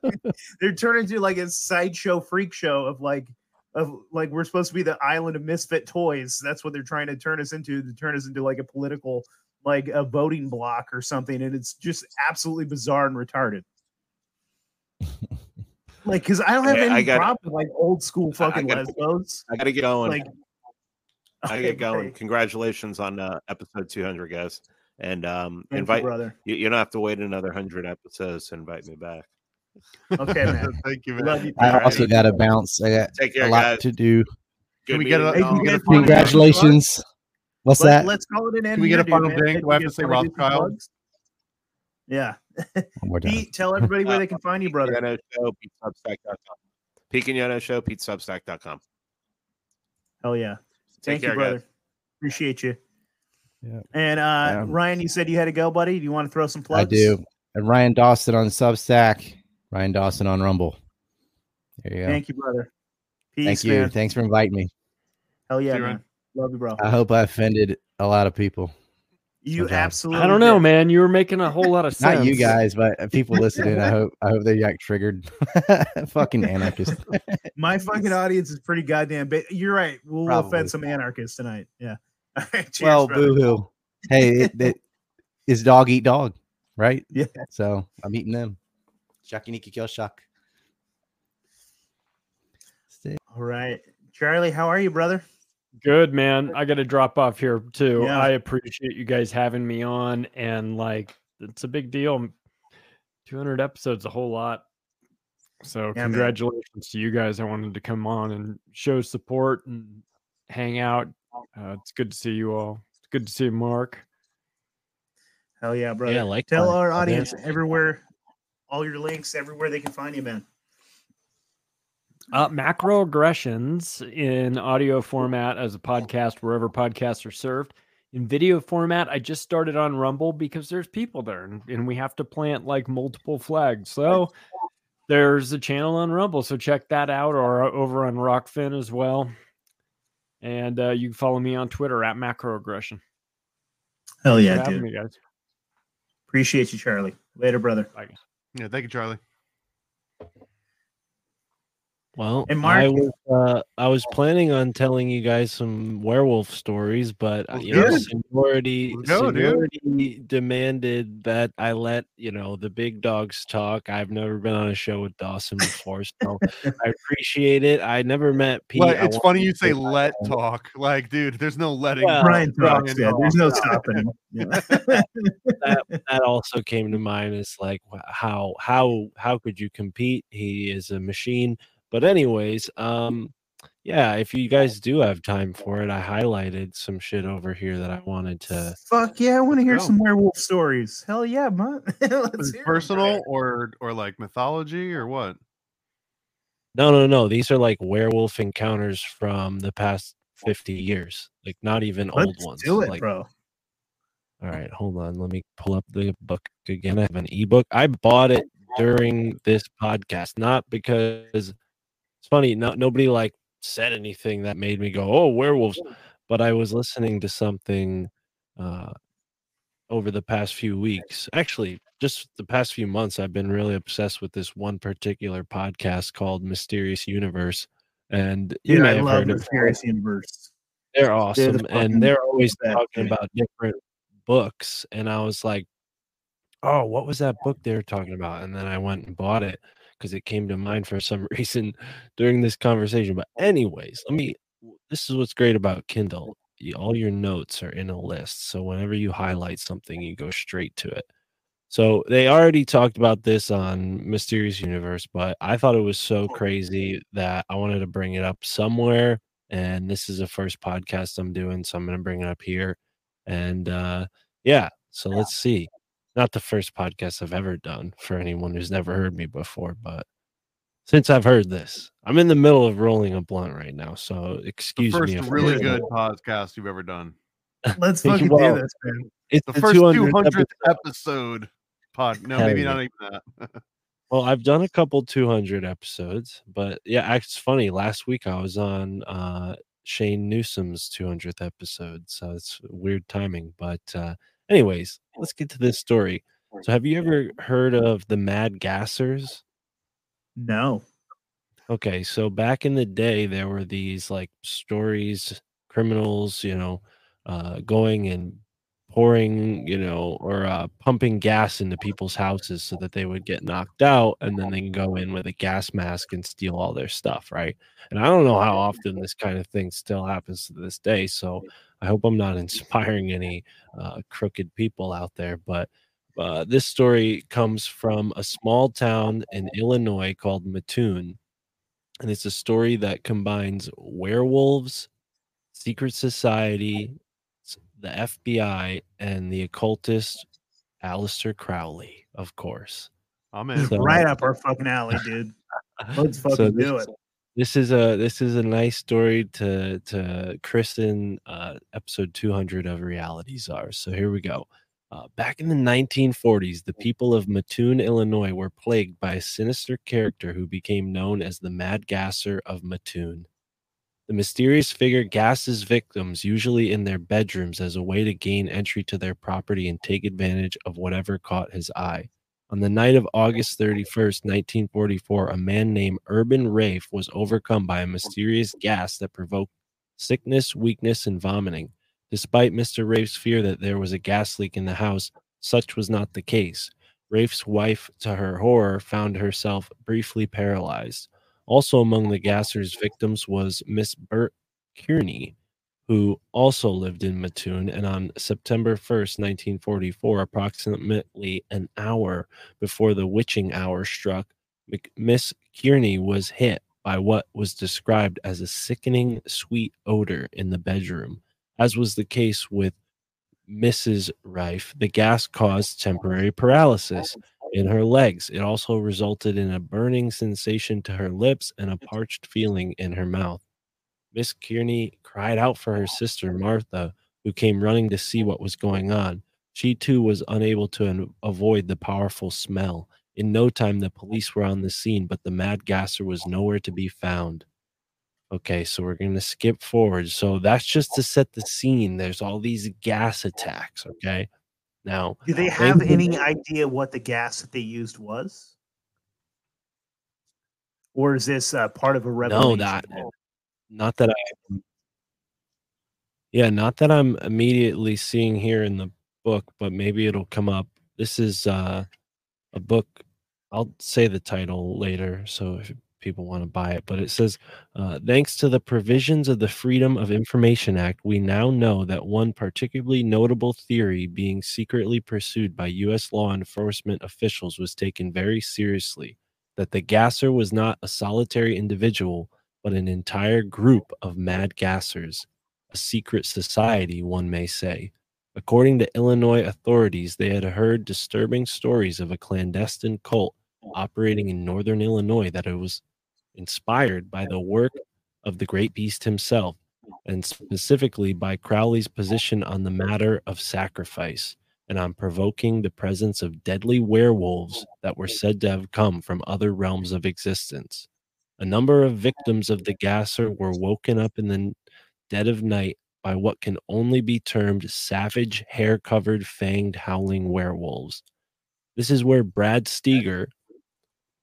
like they're turning into like a sideshow freak show of like of like we're supposed to be the island of misfit toys. That's what they're trying to turn us into to turn us into like a political like a voting block or something. And it's just absolutely bizarre and retarded. Like, because I don't have Yeah, any I got- problem with like old school fucking got- lesbos. I gotta get going. Like, I gotta okay, get going. great. Congratulations on uh, episode 200, guys. And um, Thank you, invite brother. you, you don't have to wait another 100 episodes to invite me back. Okay, man. Thank you, Love man. you. I also got to bounce. I got Take a lot guys. to do. Good we get a- meeting Hey, y'all. can we get a Congratulations. What's Let, that? Let's call it an end. Can we get here, a final dude, man. ding? Do I have to say somebody do Rothschild? plugs? Yeah. One more time. Pete, tell everybody where they can find you, brother. Yono Show, PeteSubstack.com. Pete Quinones Show, PeteSubstack.com. Hell yeah. Take Thank care, you, brother. guys. Appreciate you. Yeah. And uh Um, Ryan, you said you had to go, buddy. Do you want to throw some plugs? I do. And Ryan Dawson on Substack. Ryan Dawson on Rumble. There you go. Thank you, brother. Peace, Thank you. man. Thanks for inviting me. Hell yeah, See you, man. Ryan. Love you, bro. I hope I offended a lot of people. You sometimes. absolutely. I don't know, did. man. You were making a whole lot of sense. Not you guys, but people listening. I hope I hope they got triggered. Fucking anarchist. My fucking audience is pretty goddamn big. You're right. We'll Probably. offend some anarchists tonight. Yeah. All right. Cheers, well, brother. boo hoo. Hey, it, it, it's dog eat dog, right? Yeah. So I'm eating them. Shakiniki kill shock. All right. Charlie, how are you, brother? Good man. I got to drop off here too. Yeah. I appreciate you guys having me on, and like it's a big deal. 200 episodes, a whole lot. So man. congratulations to you guys. I wanted to come on and show support and hang out. Uh, it's good to see you all. It's good to see Mark. Hell yeah, brother. Yeah, like Tell that. our Yeah. audience everywhere, all your links, everywhere they can find you, man. Uh, macroaggressions in audio format as a podcast, wherever podcasts are served. In video format, I just started on Rumble because there's people there and, and we have to plant like multiple flags. So there's a channel on Rumble. So check that out or over on Rokfin as well. And uh, you can follow me on Twitter at macroaggression. Hell Thanks yeah, dude. me, guys. Appreciate you, Charlie. Later, brother. Bye. Yeah, thank you, Charlie. Well, And I was uh, I was planning on telling you guys some werewolf stories, but uh, you know, seniority go, seniority demanded that I let you know the big dogs talk. I've never been on a show with Dawson before, so I appreciate it. I never met Pete. Well, it's funny you say let hi. talk. Like, dude, there's no letting. Well, Brian talks. Yeah, talk. there's no stopping. Yeah. that that also came to mind is like how how how could you compete he is a machine but anyways um yeah if you guys do have time for it i highlighted some shit over here that i wanted to Fuck yeah, I want to hear some werewolf stories. Hell yeah, man. Let's Is it personal Brian. or or like mythology or what? no no no these are like werewolf encounters from the past 50 years like not even old Let's ones do it, like bro. All right, hold on. Let me pull up the book again. I have an ebook. I bought it during this podcast, not because it's funny. Not nobody like said anything that made me go, "Oh, werewolves," but I was listening to something uh, over the past few weeks. Actually, just the past few months, I've been really obsessed with this one particular podcast called Mysterious Universe, and you Dude, may I have love heard the of Universe. They're awesome, fucking and they're always talking about different books. And I was like, "Oh, what was that book they were talking about?" And then I went and bought it because it came to mind for some reason during this conversation. But anyways, let me. This is what's great about Kindle. All your notes are in a list, so whenever you highlight something, you go straight to it. So they already talked about this on Mysterious Universe, but I thought it was so crazy that I wanted to bring it up somewhere. And this is the first podcast I'm doing, so I'm going to bring it up here. And uh, yeah, so let's see. Not the first podcast I've ever done for anyone who's never heard me before, but since I've heard this, I'm in the middle of rolling a blunt right now. So The excuse first me. if I really sound- good podcast you've ever done. Let's Thank you, fucking do this, man. It's The the, first 200th 200th episode. episode pod. No, Hell maybe yeah. not even that. Well, I've done a couple 200 episodes, but yeah, it's funny. Last week I was on uh, Shane Newsom's 200th episode, so it's weird timing. But uh, anyways, let's get to this story. So, have you ever heard of the Mad Gassers? No. Okay, so back in the day, there were these like stories, criminals, you know, uh, going and pouring, you know, or uh, pumping gas into people's houses so that they would get knocked out and then they can go in with a gas mask and steal all their stuff, right? And I don't know how often this kind of thing still happens to this day. So I hope I'm not inspiring any uh, crooked people out there. But uh, this story comes from a small town in Illinois called Mattoon. And it's a story that combines werewolves, secret society, the FBI and the occultist Aleister Crowley, of course. I'm in. So- right up our fucking alley, dude. Let's fucking this, do it. This is a this is a nice story to to christen uh, episode 200 of Reality Czars. So here we go. Uh, back in the 1940s, the people of Mattoon, Illinois, were plagued by a sinister character who became known as the Mad Gasser of Mattoon. The mysterious figure gasses victims, usually in their bedrooms, as a way to gain entry to their property and take advantage of whatever caught his eye. On the night of August 31st, 1944, a man named Urban Raef was overcome by a mysterious gas that provoked sickness, weakness, and vomiting. Despite Mr. Raef's fear that there was a gas leak in the house, such was not the case. Raef's wife, to her horror, found herself briefly paralyzed. Also among the gasser's victims was Miss Bert Kearney, who also lived in Mattoon. And on September 1st, 1944, approximately an hour before the witching hour struck, Miss Kearney was hit by what was described as a sickening sweet odor in the bedroom. As was the case with Mrs. Rife, the gas caused temporary paralysis in her legs. It also resulted in a burning sensation to her lips and a parched feeling in her mouth. Miss Kearney cried out for her sister Martha, who came running to see what was going on. She too was unable to avoid the powerful smell. In no time, the police were on the scene, but the mad gasser was nowhere to be found. Okay, so we're going to skip forward. So that's just to set the scene. There's all these gas attacks. Okay. Now, Do they have you. any idea what the gas that they used was? Or is this uh, part of a revelation? no, that not that I. Yeah, not that I'm immediately seeing here in the book, but maybe it'll come up. This is uh, a book. I'll say the title later, so if people want to buy it. But it says, uh, thanks to the provisions of the Freedom of Information Act, we now know that one particularly notable theory being secretly pursued by U.S. law enforcement officials was taken very seriously. That the gasser was not a solitary individual, but an entire group of mad gassers, a secret society, one may say. According to Illinois authorities, they had heard disturbing stories of a clandestine cult operating in northern Illinois that it was inspired by the work of the great beast himself, and specifically by Crowley's position on the matter of sacrifice and on provoking the presence of deadly werewolves that were said to have come from other realms of existence. A number of victims of the gasser were woken up in the dead of night by what can only be termed savage, hair covered, fanged, howling werewolves. This is where Brad Steiger,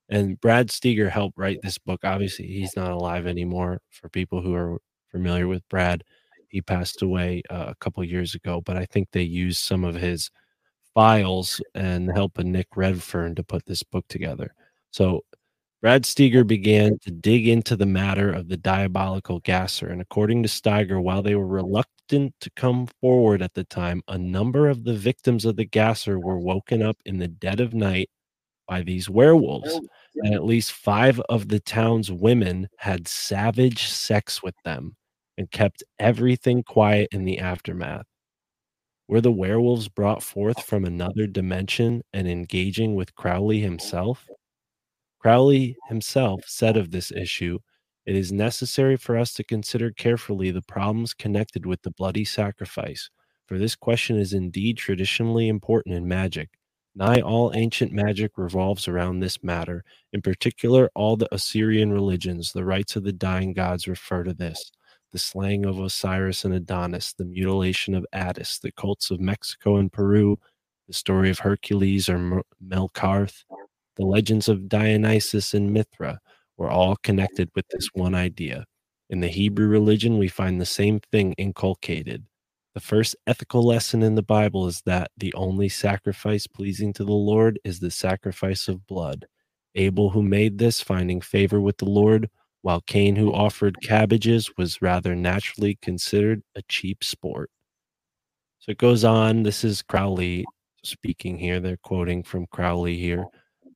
and Brad Steiger helped write this book. Obviously, he's not alive anymore. For people who are familiar with Brad, he passed away uh, a couple years ago, but I think they used some of his files and help of Nick Redfern to put this book together. So Brad Steiger began to dig into the matter of the diabolical gasser, and according to Steiger, while they were reluctant to come forward at the time, a number of the victims of the gasser were woken up in the dead of night by these werewolves, oh, and at least five of the town's women had savage sex with them and kept everything quiet in the aftermath. Were the werewolves brought forth oh. from another dimension and engaging with Crowley himself? Crowley himself said of this issue, It is necessary for us to consider carefully the problems connected with the bloody sacrifice, for this question is indeed traditionally important in magic. Nigh all ancient magic revolves around this matter. In particular, all the Assyrian religions, the rites of the dying gods refer to this. The slaying of Osiris and Adonis, the mutilation of Attis, the cults of Mexico and Peru, the story of Hercules or Melkarth, the legends of Dionysus and Mithra were all connected with this one idea. In the Hebrew religion, we find the same thing inculcated. The first ethical lesson in the Bible is that the only sacrifice pleasing to the Lord is the sacrifice of blood. Abel, who made this, finding favor with the Lord, while Cain, who offered cabbages, was rather naturally considered a cheap sport. So it goes on. This is Crowley speaking here. They're quoting from Crowley here.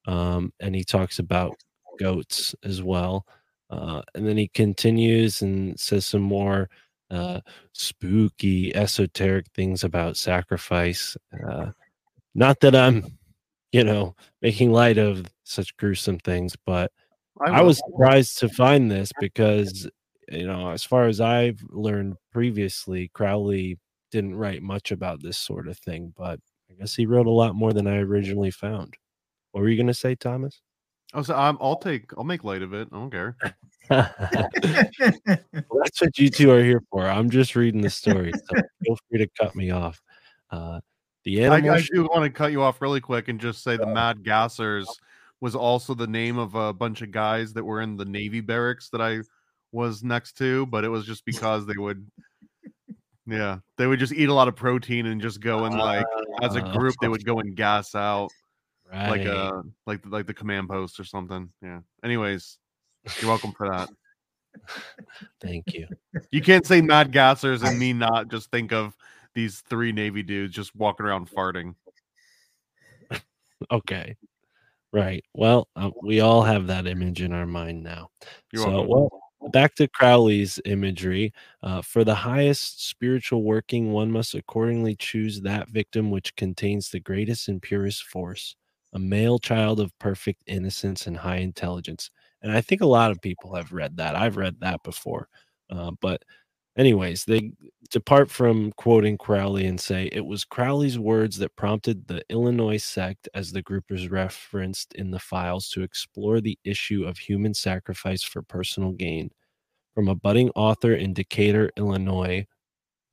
Um, and he talks about goats as well. Uh, and then he continues and says some more uh, spooky, esoteric things about sacrifice. Uh, not that I'm, you know, making light of such gruesome things, but I, will. was surprised to find this because, you know, as far as I've learned previously, Crowley didn't write much about this sort of thing, but I guess he wrote a lot more than I originally found. What were you going to say, Thomas? Oh, so I'm, I'll take. I'll make light of it. I don't care. Well, that's what you two are here for. I'm just reading the story, so feel free to cut me off. Uh, the I, animal. I do want to cut you off really quick and just say the Mad Gassers was also the name of a bunch of guys that were in the Navy barracks that I was next to, but it was just because they would, yeah, they would just eat a lot of protein and just go and like as a Ah, group they would go and gas out like right. uh like like the command post or something. Yeah. Anyways, you're welcome for that. Thank you. You can't say Mad Gassers and me not just think of these three Navy dudes just walking around farting. Okay. Right. Well, uh, we all have that image in our mind now. You're so, welcome. well, back to Crowley's imagery. Uh, for the highest spiritual working, one must accordingly choose that victim which contains the greatest and purest force, a male child of perfect innocence and high intelligence. And I think a lot of people have read that. I've read that before. Uh, but, anyways, they depart from quoting Crowley and say it was Crowley's words that prompted the Illinois sect, as the group is referenced in the files, to explore the issue of human sacrifice for personal gain. From a budding author in Decatur, Illinois,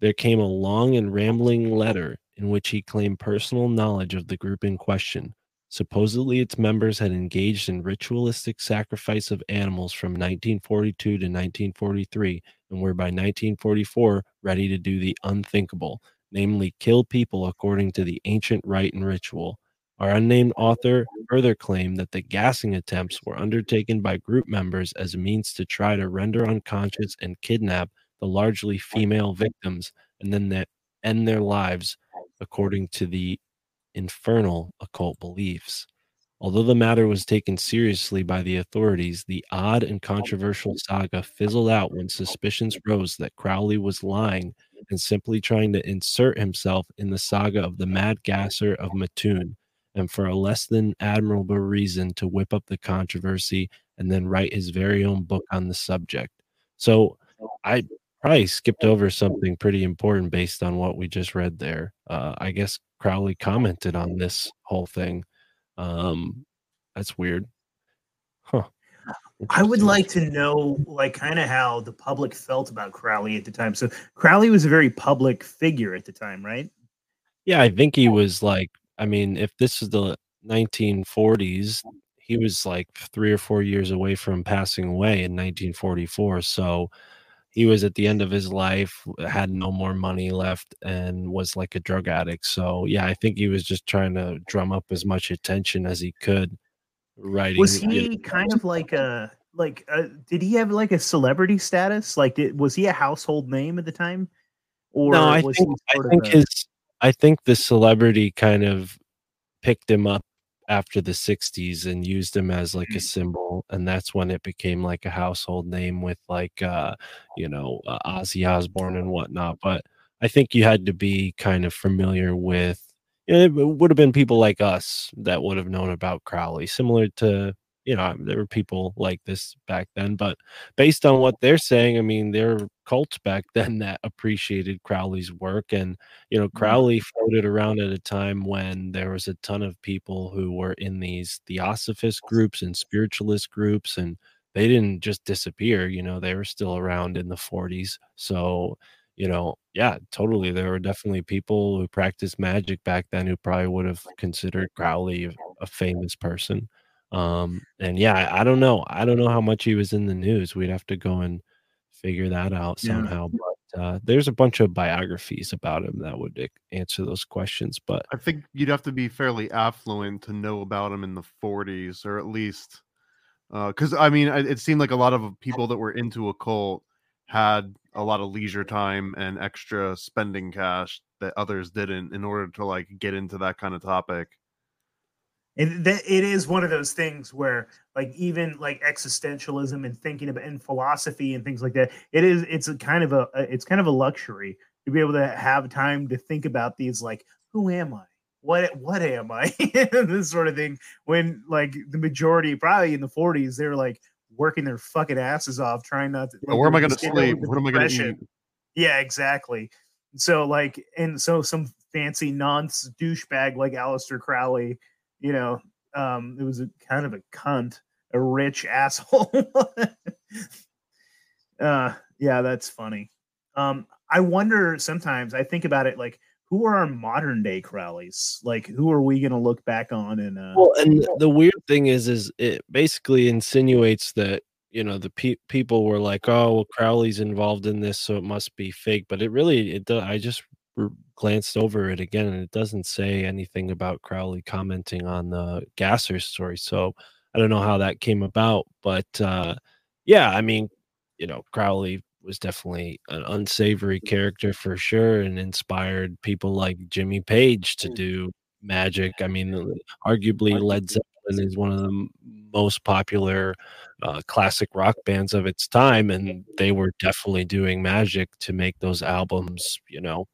there came a long and rambling letter in which he claimed personal knowledge of the group in question. Supposedly, its members had engaged in ritualistic sacrifice of animals from 1942 to 1943 and were by 1944 ready to do the unthinkable, namely kill people according to the ancient rite and ritual. Our unnamed author further claimed that the gassing attempts were undertaken by group members as a means to try to render unconscious and kidnap the largely female victims and then that end their lives according to the infernal occult beliefs. Although the matter was taken seriously by the authorities, the odd and controversial saga fizzled out when suspicions rose that Crowley was lying and simply trying to insert himself in the saga of the mad gasser of Mattoon, and for a less than admirable reason to whip up the controversy and then write his very own book on the subject. So I probably skipped over something pretty important based on what we just read there. Uh, I guess Crowley commented on this whole thing. Um, that's weird. Huh. I would like to know, like, kind of how the public felt about Crowley at the time. So Crowley was a very public figure at the time, right? Yeah, I think he was like, I mean, if this is the 1940s, he was like three or four years away from passing away in 1944. So he was at the end of his life, had no more money left, and was like a drug addict. So yeah, I think he was just trying to drum up as much attention as he could. Writing, Was you know, he kind of like a like? Uh, did he have like a celebrity status? Like, did, was he a household name at the time? Or no, I was think he I sort of think a- his I think the celebrity kind of picked him up after the 60s and used him as like Mm. a symbol and that's when it became like a household name with like uh you know uh, Ozzy Osbourne and whatnot but I think you had to be kind of familiar with you know, it would have been people like us that would have known about Crowley similar to you know there were people like this back then but based on what they're saying I mean there were cults back then that appreciated Crowley's work and you know Crowley floated around at a time when there was a ton of people who were in these theosophist groups and spiritualist groups and they didn't just disappear you know they were still around in the 40s so you know yeah totally there were definitely people who practiced magic back then who probably would have considered Crowley a, a famous person. Um and yeah I, I don't know i don't know how much he was in the news. We'd have to go and figure that out Yeah. somehow uh, there's a bunch of biographies about him that would answer those questions. But I think you'd have to be fairly affluent to know about him in the 40s, or at least, because I mean, it it seemed like a lot of people that were into a cult had a lot of leisure time and extra spending cash that others didn't in order to like get into that kind of topic. And that it is one of those things where, like, even like existentialism and thinking about and philosophy and things like that, it is it's a kind of a it's kind of a luxury to be able to have time to think about these like, who am I? What what am I? this sort of thing. When like the majority, probably in the 40s, they're like working their fucking asses off trying not to. Well, where am I going to sleep? What am I going to eat? Yeah, exactly. So like, and so some fancy nonce douchebag like Aleister Crowley, you know, um, it was a kind of a cunt, a rich asshole. uh, yeah, that's funny. Um, I wonder sometimes. I think about it like, who are our modern day Crowleys? Like, who are we going to look back on and uh, Well, and the weird thing is, is it basically insinuates that you know the pe- people were like, "Oh, well, Crowley's involved in this, so it must be fake." But it really, it. I just glanced over it again, and it doesn't say anything about Crowley commenting on the Gasser story. So I don't know how that came about, but uh, yeah, I mean, you know, Crowley was definitely an unsavory character for sure, and inspired people like Jimmy Page to do magic. I mean, arguably Led Zeppelin is one of the most popular uh, classic rock bands of its time, and they were definitely doing magic to make those albums, you know,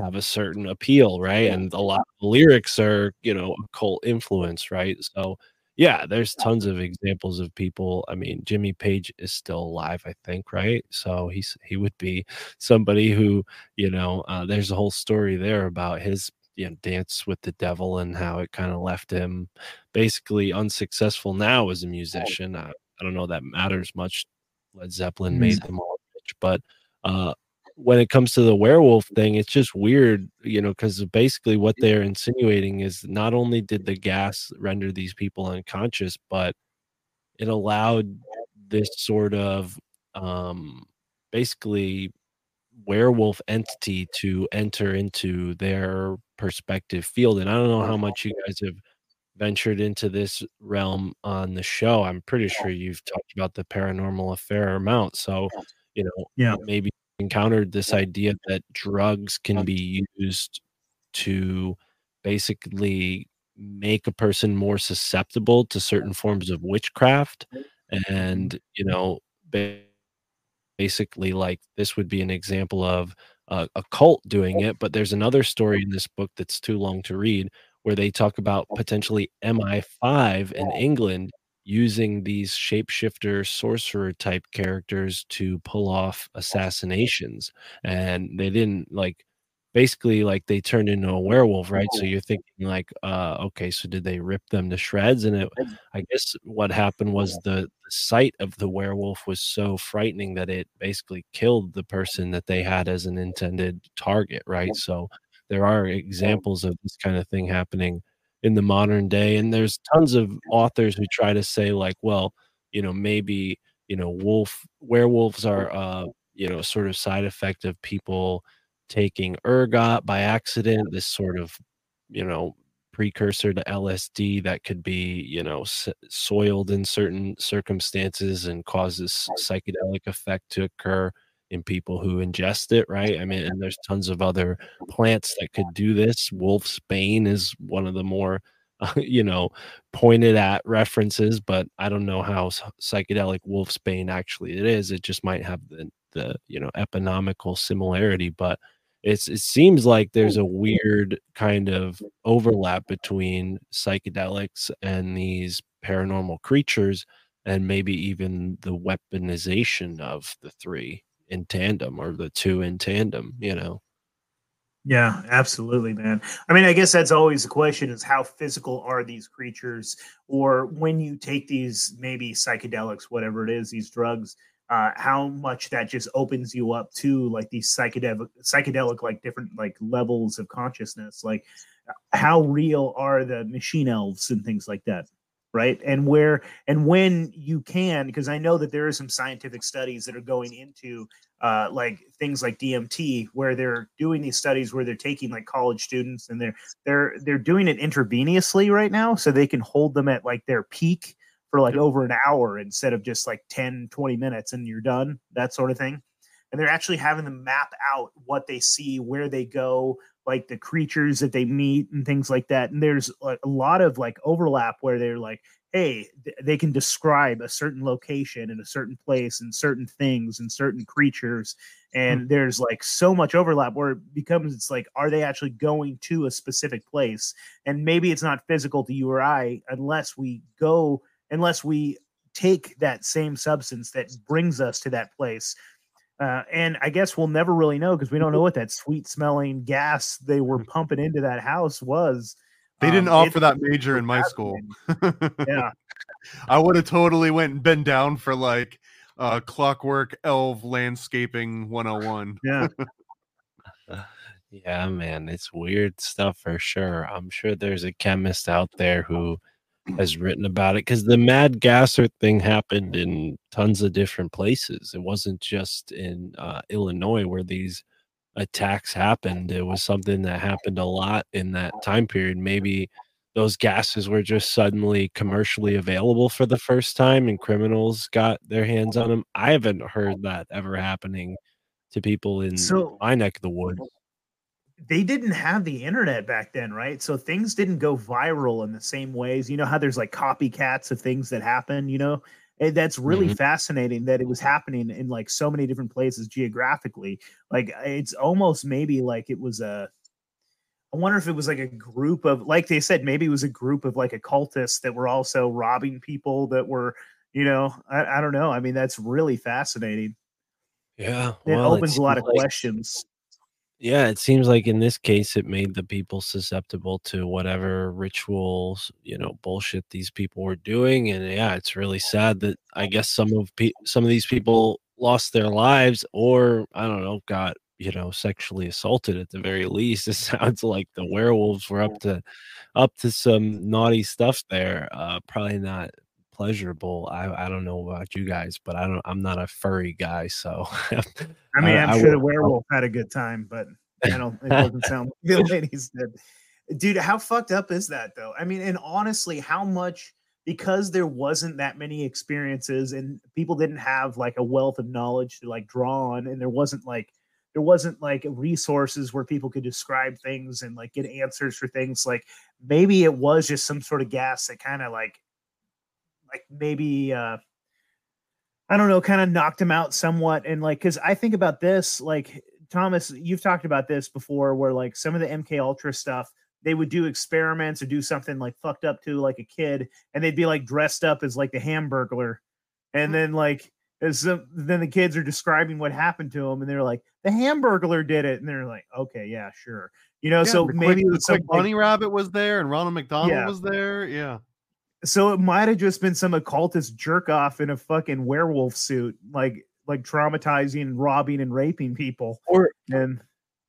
have a certain appeal, right? And a lot of the lyrics are, you know, occult influence, right? So, yeah, there's tons of examples of people. I mean, Jimmy Page is still alive, I think, right? So he's he would be somebody who, you know, uh, there's a whole story there about his you know dance with the devil and how it kind of left him basically unsuccessful now as a musician. I, I don't know that matters much. Led Zeppelin made them all rich, but uh, when it comes to the werewolf thing, it's just weird, you know, because basically what they're insinuating is not only did the gas render these people unconscious, but it allowed this sort of um, basically werewolf entity to enter into their perspective field. And I don't know how much you guys have ventured into this realm on the show. I'm pretty sure you've talked about the paranormal a fair amount. So, you know, Yeah. maybe encountered this idea that drugs can be used to basically make a person more susceptible to certain forms of witchcraft and you know ba- basically like this would be an example of uh, a cult doing it but there's another story in this book that's too long to read where they talk about potentially mi5 in england using these shapeshifter sorcerer type characters to pull off assassinations and they didn't like basically like they turned into a werewolf right? So you're thinking like uh okay so did they rip them to shreds? And it i guess what happened was the, the sight of the werewolf was so frightening that it basically killed the person that they had as an intended target right? So there are examples of this kind of thing happening in the modern day and there's tons of authors who try to say like well you know maybe you know wolf werewolves are uh you know sort of side effect of people taking ergot by accident this sort of you know precursor to lsd that could be you know s- soiled in certain circumstances and causes psychedelic effect to occur in people who ingest it right? I mean and there's tons of other plants that could do this. Wolf's bane is one of the more you know pointed at references but i don't know how psychedelic wolf's bane actually it is. It just might have the the you know economical similarity but it's it seems like there's oh. a weird kind of overlap between psychedelics and these paranormal creatures and maybe even the weaponization of the three in tandem or the two in tandem you know Yeah, absolutely, man. I mean, I guess that's always the question is how physical are these creatures? Or when you take these maybe psychedelics, whatever it is, these drugs, uh, how much that just opens you up to like these psychedelic psychedelic like different like levels of consciousness. Like how real are the machine elves and things like that? Right? And where and when you can, because I know that there are some scientific studies that are going into uh, like things like DMT, where they're doing these studies where they're taking like college students and they're they're they're doing it intravenously right now, so they can hold them at like their peak for like over an hour instead of just like 10, 20 minutes and you're done, that sort of thing. And they're actually having them map out what they see, where they go, like the creatures that they meet and things like that. And there's like a lot of like overlap where they're like, hey, th- they can describe a certain location and a certain place and certain things and certain creatures. And mm. there's like so much overlap where it becomes it's like, are they actually going to a specific place? And maybe it's not physical to you or I unless we go, unless we take that same substance that brings us to that place. Uh, and I guess we'll never really know because we don't know what that sweet smelling gas they were pumping into that house was. They didn't Um, offer that major in my school. Yeah. I would have totally went and been down for like uh clockwork elf landscaping 101. Yeah. Yeah, man, it's weird stuff for sure. I'm sure there's a chemist out there who has written about it because the mad gasser thing happened in tons of different places. It wasn't just in uh, Illinois where these attacks happened. It was something that happened a lot in that time period. Maybe those gases were just suddenly commercially available for the first time and criminals got their hands on them. I haven't heard that ever happening to people in So- my neck of the woods. They didn't have the internet back then, right? So things didn't go viral in the same ways. You know how there's like copycats of things that happen, you know? And that's really Mhm. fascinating that it was happening in like so many different places geographically. Like it's almost maybe like it was a I wonder if it was like a group of like they said, maybe it was a group of like occultists that were also robbing people that were, you know, I, I don't know. I mean, that's really fascinating. Yeah, It opens a lot of like- questions. Yeah, it seems like in this case, it made the people susceptible to whatever rituals, you know, bullshit these people were doing, and yeah, it's really sad that I guess some of pe- some of these people lost their lives, or I don't know, got you know sexually assaulted at the very least. It sounds like the werewolves were up to up to some naughty stuff there. Uh, probably not pleasurable. I I don't know about you guys, but I don't. I'm not a furry guy, so I mean, I- I'm I sure the werewolf had a good time, but I don't. It doesn't sound like the ladies did. Dude, how fucked up is that though? I mean, and honestly, how much because there wasn't that many experiences and people didn't have like a wealth of knowledge to like draw on, and there wasn't like there wasn't like resources where people could describe things and like get answers for things. Like maybe it was just some sort of gas that kind of like like maybe uh I don't know, kind of knocked him out somewhat. And like, cause I think about this, like Thomas, you've talked about this before, where like some of the MK Ultra stuff, they would do experiments or do something like fucked up to like a kid, and they'd be like dressed up as like the Hamburglar, and then like as the, then the kids are describing what happened to them, and they're like, the Hamburglar did it, and they're like, okay, yeah, sure, you know. Yeah, so maybe quick, the quick like- bunny rabbit was there and Ronald McDonald Yeah. was there. Yeah. So it might have just been some occultist jerk off in a fucking werewolf suit, like like traumatizing, robbing, and raping people. or And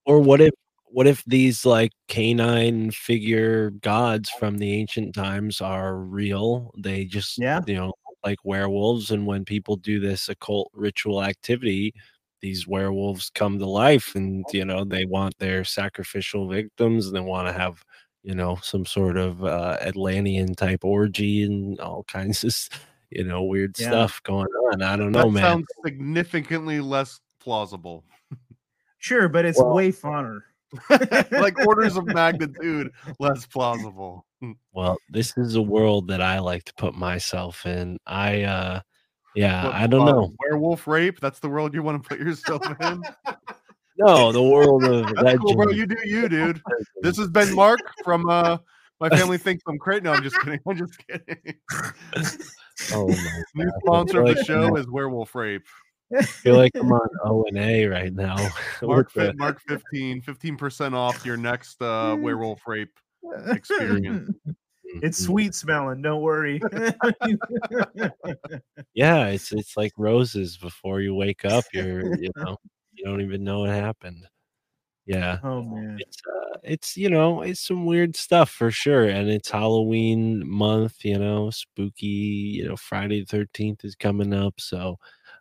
or what if what if these like canine figure gods from the ancient times are real they just Yeah. you know like werewolves and when people do this occult ritual activity these werewolves come to life and you know they want their sacrificial victims and they want to have you know some sort of uh atlantean type orgy and all kinds of you know weird Yeah. stuff going on i don't That know man sounds significantly less plausible. sure, but it's Well- way funner. like orders of magnitude less plausible. Well, this is a world that I like to put myself in. I uh yeah, What, I don't uh, know. Werewolf rape. That's the world you want to put yourself in. No, the world of That's cool, bro. You do you, dude. This has been Mark from uh my family thinks I'm crazy. No, I'm just kidding. I'm just kidding. Oh my New sponsor of Like, the show is Werewolf Rape. I feel like I'm on O and A right now. Mark with the- fit, Mark 15, 15% off your next uh werewolf rape. experience. it's Mhm. sweet smelling. Don't worry. Yeah, it's it's like roses before you wake up. You're you know, you don't even know what happened. Yeah. Oh man. It's uh, it's you know it's some weird stuff for sure, and it's Halloween month. You know, spooky. You know, Friday the Thirteenth is coming up, so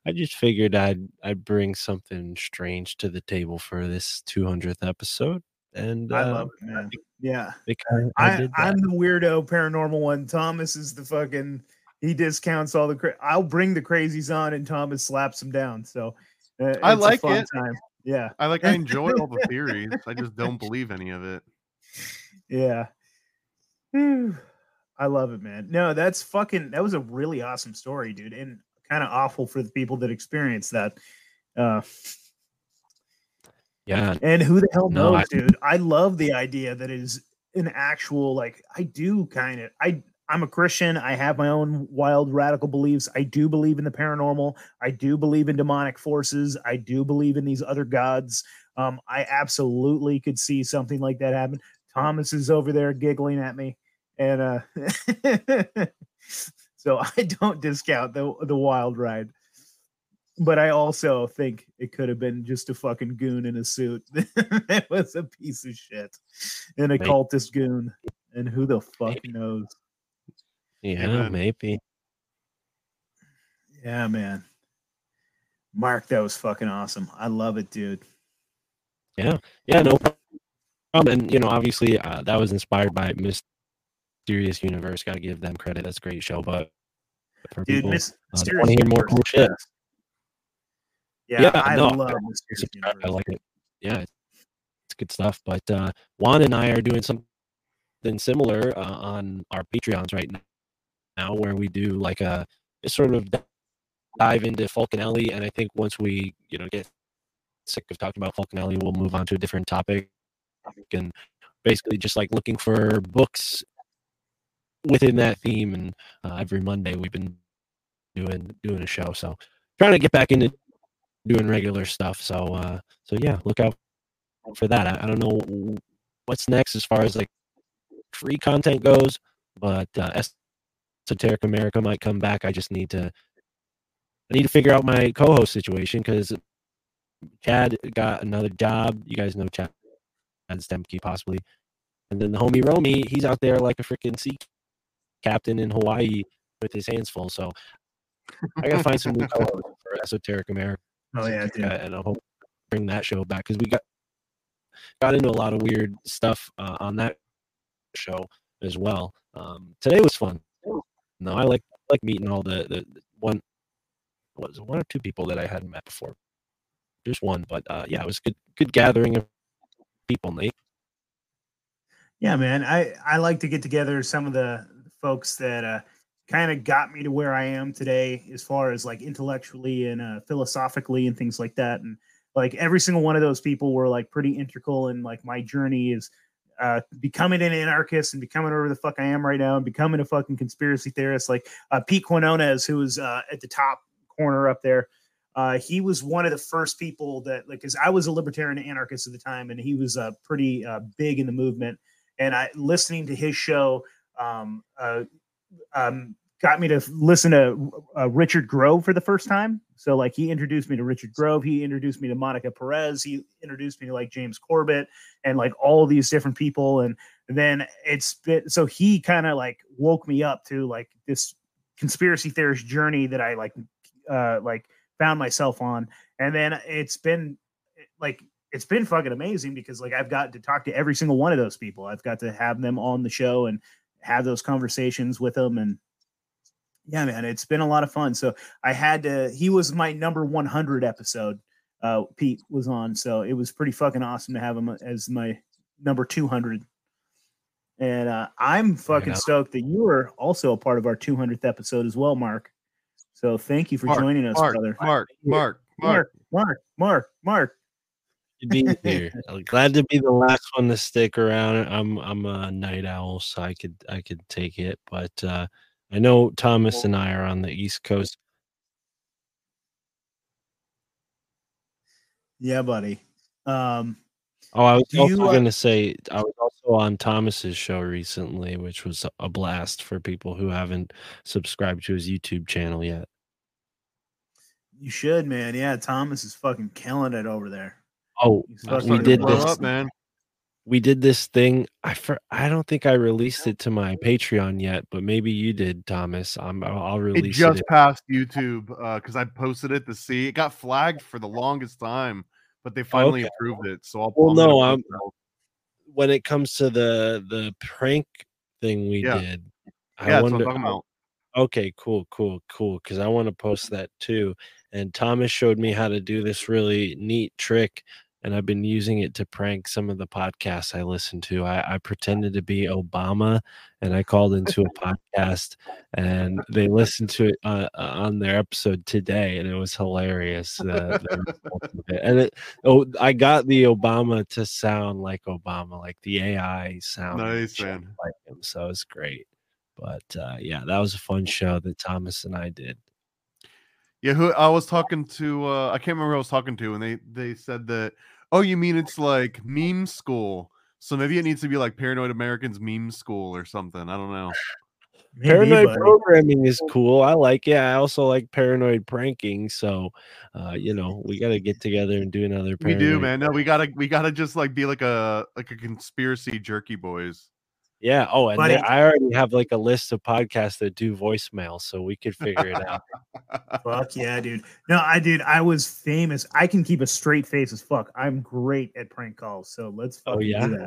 I just figured I'd I'd bring something strange to the table for this 200th episode, and I uh, love it, man. Yeah. I, I I'm the weirdo paranormal one. Thomas is the fucking he discounts all the cra- I'll bring the crazies on and Thomas slaps them down. So uh, I it's a like fun it. Time. Yeah. I like. I enjoy all the theories. I just don't believe any of it. Yeah. I love it, man. No, that's fucking that was a really awesome story, dude. And kind of awful for the people that experienced that. Uh yeah, and who the hell No, knows, I- dude? I love the idea that it is an actual like I do kind of I I'm a Christian. I have my own wild radical beliefs. I do believe in the paranormal. I do believe in demonic forces. I do believe in these other gods. Um, I absolutely could see something like that happen. Thomas is over there giggling at me, and uh, so I don't discount the the wild ride. But I also think it could have been just a fucking goon in a suit. it was a piece of shit, an occultist goon, and who the fuck knows? Yeah, man. maybe. Yeah, man. Mark, that was fucking awesome. I love it, dude. Yeah, yeah, no problem. And you know, obviously, uh, that was inspired by Mysterious Universe. Got to give them credit. That's a great show. But for Dude, people, uh, wanna hear more cool shit. Yeah, Yeah, I no, love I- Mysterious subscribe, I like it. Yeah, it's good stuff. But uh, Juan and I are doing something similar uh, on our Patreons right now, where we do like a, a sort of dive into Fulcanelli. And I think once we, you know, get sick of talking about Fulcanelli, we'll move on to a different topic and basically just like looking for books within that theme. And uh, every Monday we've been doing doing a show. So trying to get back into doing regular stuff. So uh so yeah, look out for that. I, I don't know what's next as far as like free content goes, but uh Esoteric America might come back. I just need to I need to figure out my co-host situation because Chad got another job. You guys know Chad and Stemke possibly. And then the homie Romy, he's out there like a freaking sea captain in Hawaii with his hands full. So I gotta find some new co-hosts for Esoteric America Oh yeah, dude. uh, and I hope bring that show back because we got got into a lot of weird stuff uh, on that show as well. Um, today was fun. No, I like like meeting all the the the one was one or two people that I hadn't met before. Just one, but uh, yeah, it was good good gathering of people. Nate. Yeah, man. I I like to get together some of the folks that uh kind of got me to where I am today as far as like intellectually and uh philosophically and things like that and like every single one of those people were like pretty integral in like my journey is uh becoming an anarchist and becoming whatever the fuck I am right now and becoming a fucking conspiracy theorist like uh Pete Quinones who was uh at the top corner up there uh, he was one of the first people that like because I was a libertarian anarchist at the time, and he was uh, pretty uh, big in the movement. And I listening to his show um, um, got me to listen to uh, Richard Grove for the first time. So like he introduced me to Richard Grove, he introduced me to Monica Perez, he introduced me to like James Corbett and like all these different people. And then it's been so he kind of like woke me up to like this conspiracy theorist journey that I like uh like found myself on and then it's been like it's been fucking amazing because like I've got to talk to every single one of those people. I've got to have them on the show and have those conversations with them and yeah man it's been a lot of fun so i had to he was my number 100 episode uh pete was on so it was pretty fucking awesome to have him as my number 200 and uh i'm fucking Yeah. stoked that you were also a part of our 200th episode as well mark so thank you for Mark, joining us Mark, brother Mark, Mark, Mark. mark mark mark mark to be here. I'm glad to be the last one to stick around. I'm I'm a night owl, so I could I could take it. But uh, I know Thomas and I are on the East Coast. yeah buddy um Oh, I was also you, uh, going to say I was also on Thomas's show recently, which was a blast for people who haven't subscribed to his YouTube channel yet. You should, man. Yeah, Thomas is fucking killing it over there. Oh, uh, we did this. up, man. We did this thing. I for, I don't think I released it to my Patreon yet, but maybe you did, Thomas. I'm. I'll I'll It just it. passed YouTube uh, because I posted it to see. It got flagged for the longest time, but they finally Okay. approved it. So I'll. Well, no, I'm- when it comes to the the prank thing we Yeah. did. Yeah, I I'm wonder. Okay, cool, cool, cool. Because I want to post that too. And Thomas showed me how to do this really neat trick, and I've been using it to prank some of the podcasts I listen to. I, I pretended to be Obama, and I called into a podcast, and they listened to it uh, uh, on their episode today, and it was hilarious. Uh, it. And it, oh, I got the Obama to sound like Obama, like the AI sound Nice, man. like him. So it's great. But uh, yeah, that was a fun show that Thomas and I did. Yeah, who I was talking to, uh, I can't remember who I was talking to, and they they said that, oh, you mean it's like meme school? So maybe it needs to be like Paranoid Americans meme school or something. I don't know. Maybe, paranoid buddy. programming is cool. I like it. I also like paranoid pranking. So, uh, you know, we got to get together and do another. We do, man. No, we gotta we gotta just like be like a like a conspiracy jerky boys. Yeah. Oh, and there- I already have like a list of podcasts that do voicemail, so we could figure it out. Fuck yeah, dude. No, I did. I was famous. I can keep a straight face as fuck. I'm great at prank calls. So let's Oh, fucking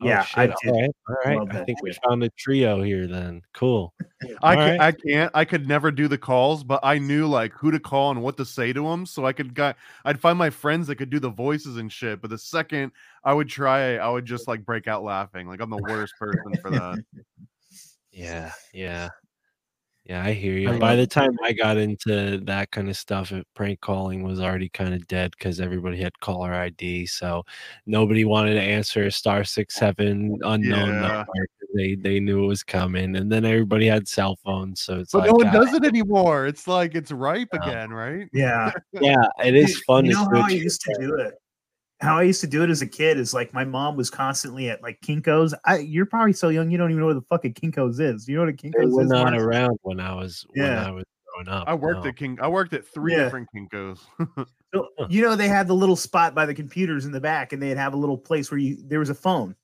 yeah? Oh, I did. All right. All right. I think we shit. found a trio here. Then cool. I can't, right. I can't, I could never do the calls, but I knew like who to call and what to say to them. So I could got, I'd find my friends that could do the voices and shit. But the second I would try, I would just like break out laughing. Like I'm the worst person for that. Yeah, yeah, yeah. I hear you. I By love the time I got into that kind of stuff, it, prank calling was already kind of dead because everybody had caller ID, so nobody wanted to answer a star six seven unknown Yeah. number. 'cause They they knew it was coming, and then everybody had cell phones, so it's But like no one ah, does it anymore. It's like it's ripe No. again, right? Yeah. yeah, it is Dude, fun You to know how I used to do it. How I used to do it as a kid is like my mom was constantly at like Kinkos. I you're probably so young you don't even know what the fuck a Kinkos is. You know what a They Kinkos were is? not Mark? around when I was when I was growing up. I worked no. at King. I worked at three Yeah. different Kinkos. So, you know they had the little spot by the computers in the back, and they'd have a little place where you there was a phone.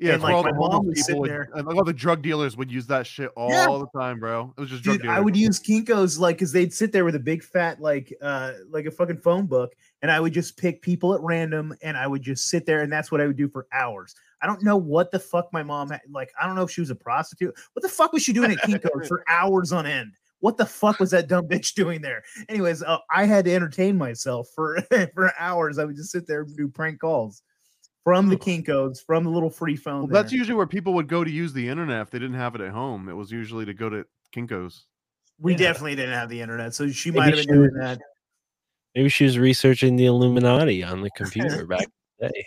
Yeah, And, like, all my the mom homeless would sit people would, there- and, like, all the drug dealers would use that shit all Yeah. the time, bro. It was just drug Dude, dealers. I would use Kinkos like because they'd sit there with a big fat like uh like a fucking phone book, and I would just pick people at random, and I would just sit there, and that's what I would do for hours. I don't know what the fuck my mom had. Like, I don't know if she was a prostitute. What the fuck was she doing at Kinkos for hours on end? What the fuck was that dumb bitch doing there? Anyways, uh, I had to entertain myself for for hours. I would just sit there and do prank calls from the Kinkos, from the little free phone. Well, that's usually where people would go to use the internet if they didn't have it at home. It was usually to go to Kinkos. we Yeah. definitely didn't have the internet, so she Maybe might have been doing was- that. Maybe she was researching the Illuminati on the computer back in the day.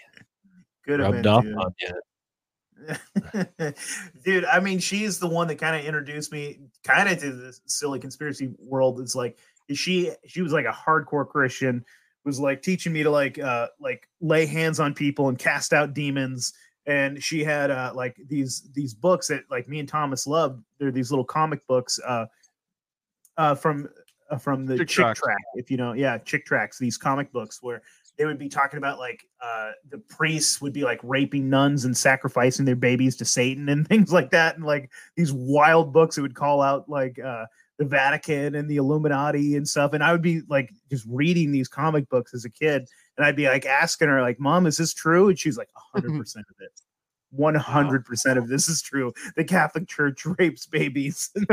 Could have Rubbed been, off dude. on you. Dude, I mean, she's the one that kind of introduced me kind of to this silly conspiracy world. It's like she she was like a hardcore Christian, was like teaching me to like uh like lay hands on people and cast out demons. And she had uh like these these books that like me and Thomas loved. They're these little comic books uh uh from uh, from the Chick Chick. Track, if you know, yeah, Chick Tracts, these comic books where they would be talking about like uh the priests would be like raping nuns and sacrificing their babies to Satan and things like that, and like these wild books that would call out like uh the Vatican and the Illuminati and stuff. And I would be like just reading these comic books as a kid, and I'd be like asking her, like, Mom, is this true? And she's like, hundred percent of it. 100% of this is true. The Catholic Church rapes babies.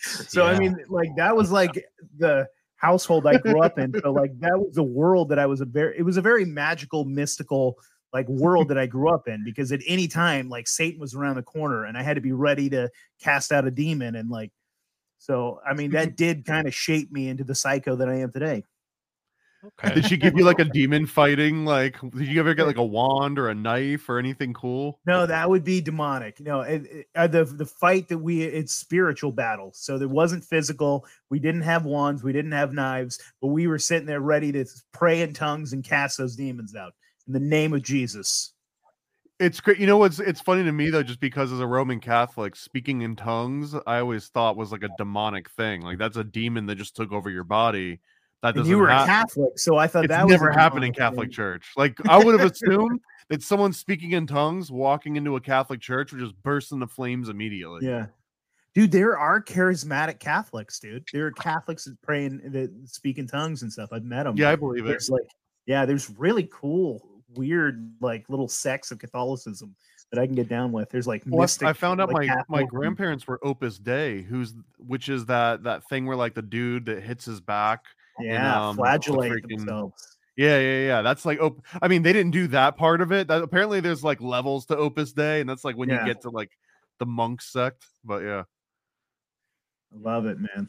So I mean, like that was like the household I grew up in. So like that was the world that I was a very. It was a very magical, mystical like world that I grew up in because at any time like Satan was around the corner and I had to be ready to cast out a demon and like. So I mean that did kind of shape me into the psycho that I am today. okay. Did she give you like a demon fighting? Like, did you ever get like a wand or a knife or anything cool? No, that would be demonic. No, it, it- uh, the the fight that we it's spiritual battle. So there wasn't physical. We didn't have wands. We didn't have knives, but we were sitting there ready to pray in tongues and cast those demons out in the name of Jesus. It's great. You know what's it's funny to me though, just because as a Roman Catholic, speaking in tongues, I always thought was like a demonic thing. Like that's a demon that just took over your body. That And doesn't you were a Catholic, so I thought it's that never happened in Catholic thing. church. Like I would have assumed that someone speaking in tongues walking into a Catholic church would just burst into flames immediately. Yeah. Dude, there are charismatic Catholics, dude. There are Catholics that pray praying that speak in tongues and stuff. I've met them. Yeah, I believe it. There's like, yeah, there's really cool, weird, like little sects of Catholicism that I can get down with. There's like Well, I- mystic. I found out like, my my grandparents were Opus Dei, who's which is that that thing where like the dude that hits his back. and, yeah, um, the flagellate freaking- themselves. Yeah, yeah, yeah. That's like op- I mean, they didn't do that part of it. That apparently there's like levels to Opus Dei, and that's like when Yeah. you get to like the monk sect. But yeah. I love it, man.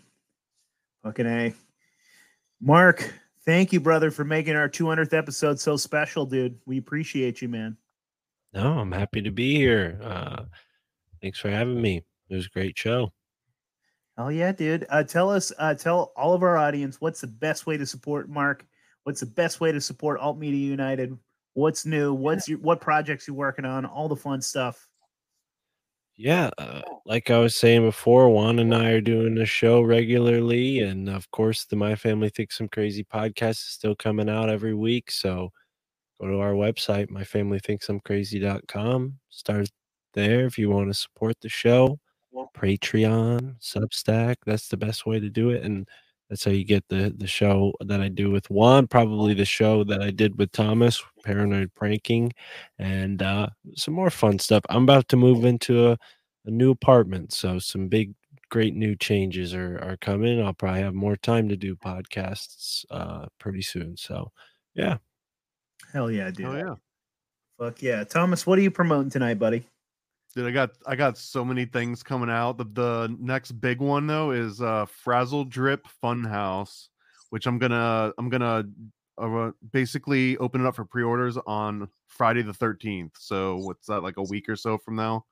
Fucking A. Mark, thank you, brother, for making our 200th episode so special, dude. We appreciate you, man. No, I'm happy to be here. Uh, thanks for having me. It was a great show. Oh yeah, dude. Uh, tell us, uh, tell all of our audience what's the best way to support Mark. What's the best way to support Alt Media United? What's new? What's your what projects you working on? All the fun stuff. Yeah, uh, like I was saying before, Juan and I are doing the show regularly, and of course, the My Family Thinks I'm Crazy podcast is still coming out every week. So go to our website, myfamilythinksimcrazy.com. Start there if you want to support the show. Patreon, Substack, that's the best way to do it, and that's how you get the the show that I do with Juan. Probably the show that I did with Thomas, Paranoid Pranking, and uh, some more fun stuff. I'm about to move into a, a new apartment, so some big, great new changes are are coming. I'll probably have more time to do podcasts uh, pretty soon. So, yeah. Hell yeah, dude. Oh yeah. Fuck yeah. Thomas, what are you promoting tonight, buddy? Dude, I got I got so many things coming out. The the next big one though is uh Frazzle Drip Funhouse, which I'm gonna I'm gonna uh, basically open it up for pre-orders on Friday the 13th. So what's that like a week or so from now?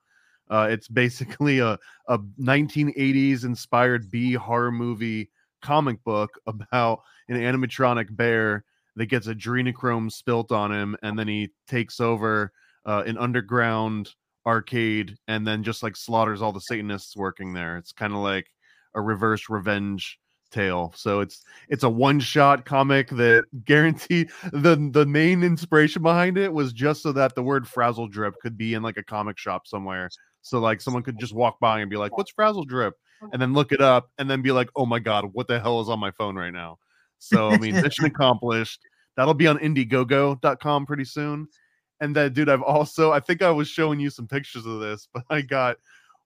Uh, it's basically a a 1980s inspired B horror movie comic book about an animatronic bear that gets adrenochrome spilt on him, and then he takes over uh, an underground arcade and then just like slaughters all the satanists working there. It's kind of like a reverse revenge tale. So it's it's a one shot comic that guarantee the the main inspiration behind it was just so that the word frazzle drip could be in like a comic shop somewhere. So like someone could just walk by and be like what's frazzle drip oh. and then look it up and then be like oh my god what the hell is on my phone right now? So i mean mission accomplished. That'll be on indiegogo.com pretty soon and then, dude, I've also I think I was showing you some pictures of this, but I got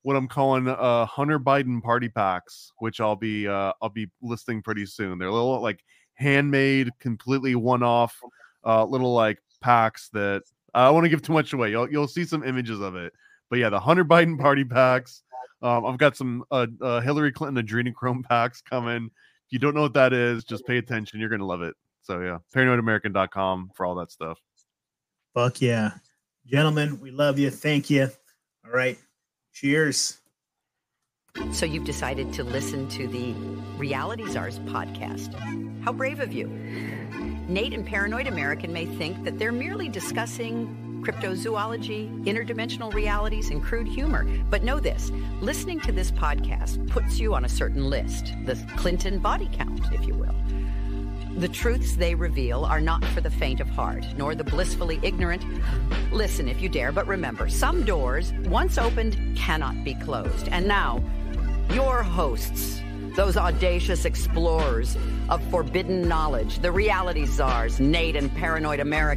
what I'm calling uh Hunter Biden party packs, which I'll be uh I'll be listing pretty soon. They're little like handmade, completely one-off uh little like packs that I don't want to give too much away. You'll you'll see some images of it. But yeah, the Hunter Biden party packs. Um, I've got some uh, uh Hillary Clinton adrenochrome packs coming. If you don't know what that is, just pay attention. You're gonna love it. So yeah, paranoidamerican.com for all that stuff. Fuck yeah. Gentlemen, we love you. Thank you. All right. Cheers. So you've decided to listen to the Reality Czars podcast. How brave of you. Nate and Paranoid American may think that they're merely discussing cryptozoology, interdimensional realities, and crude humor. But know this listening to this podcast puts you on a certain list, the Clinton body count, if you will. The truths they reveal are not for the faint of heart, nor the blissfully ignorant. Listen if you dare, but remember some doors, once opened, cannot be closed. And now, your hosts, those audacious explorers of forbidden knowledge, the reality czars, Nate and Paranoid America.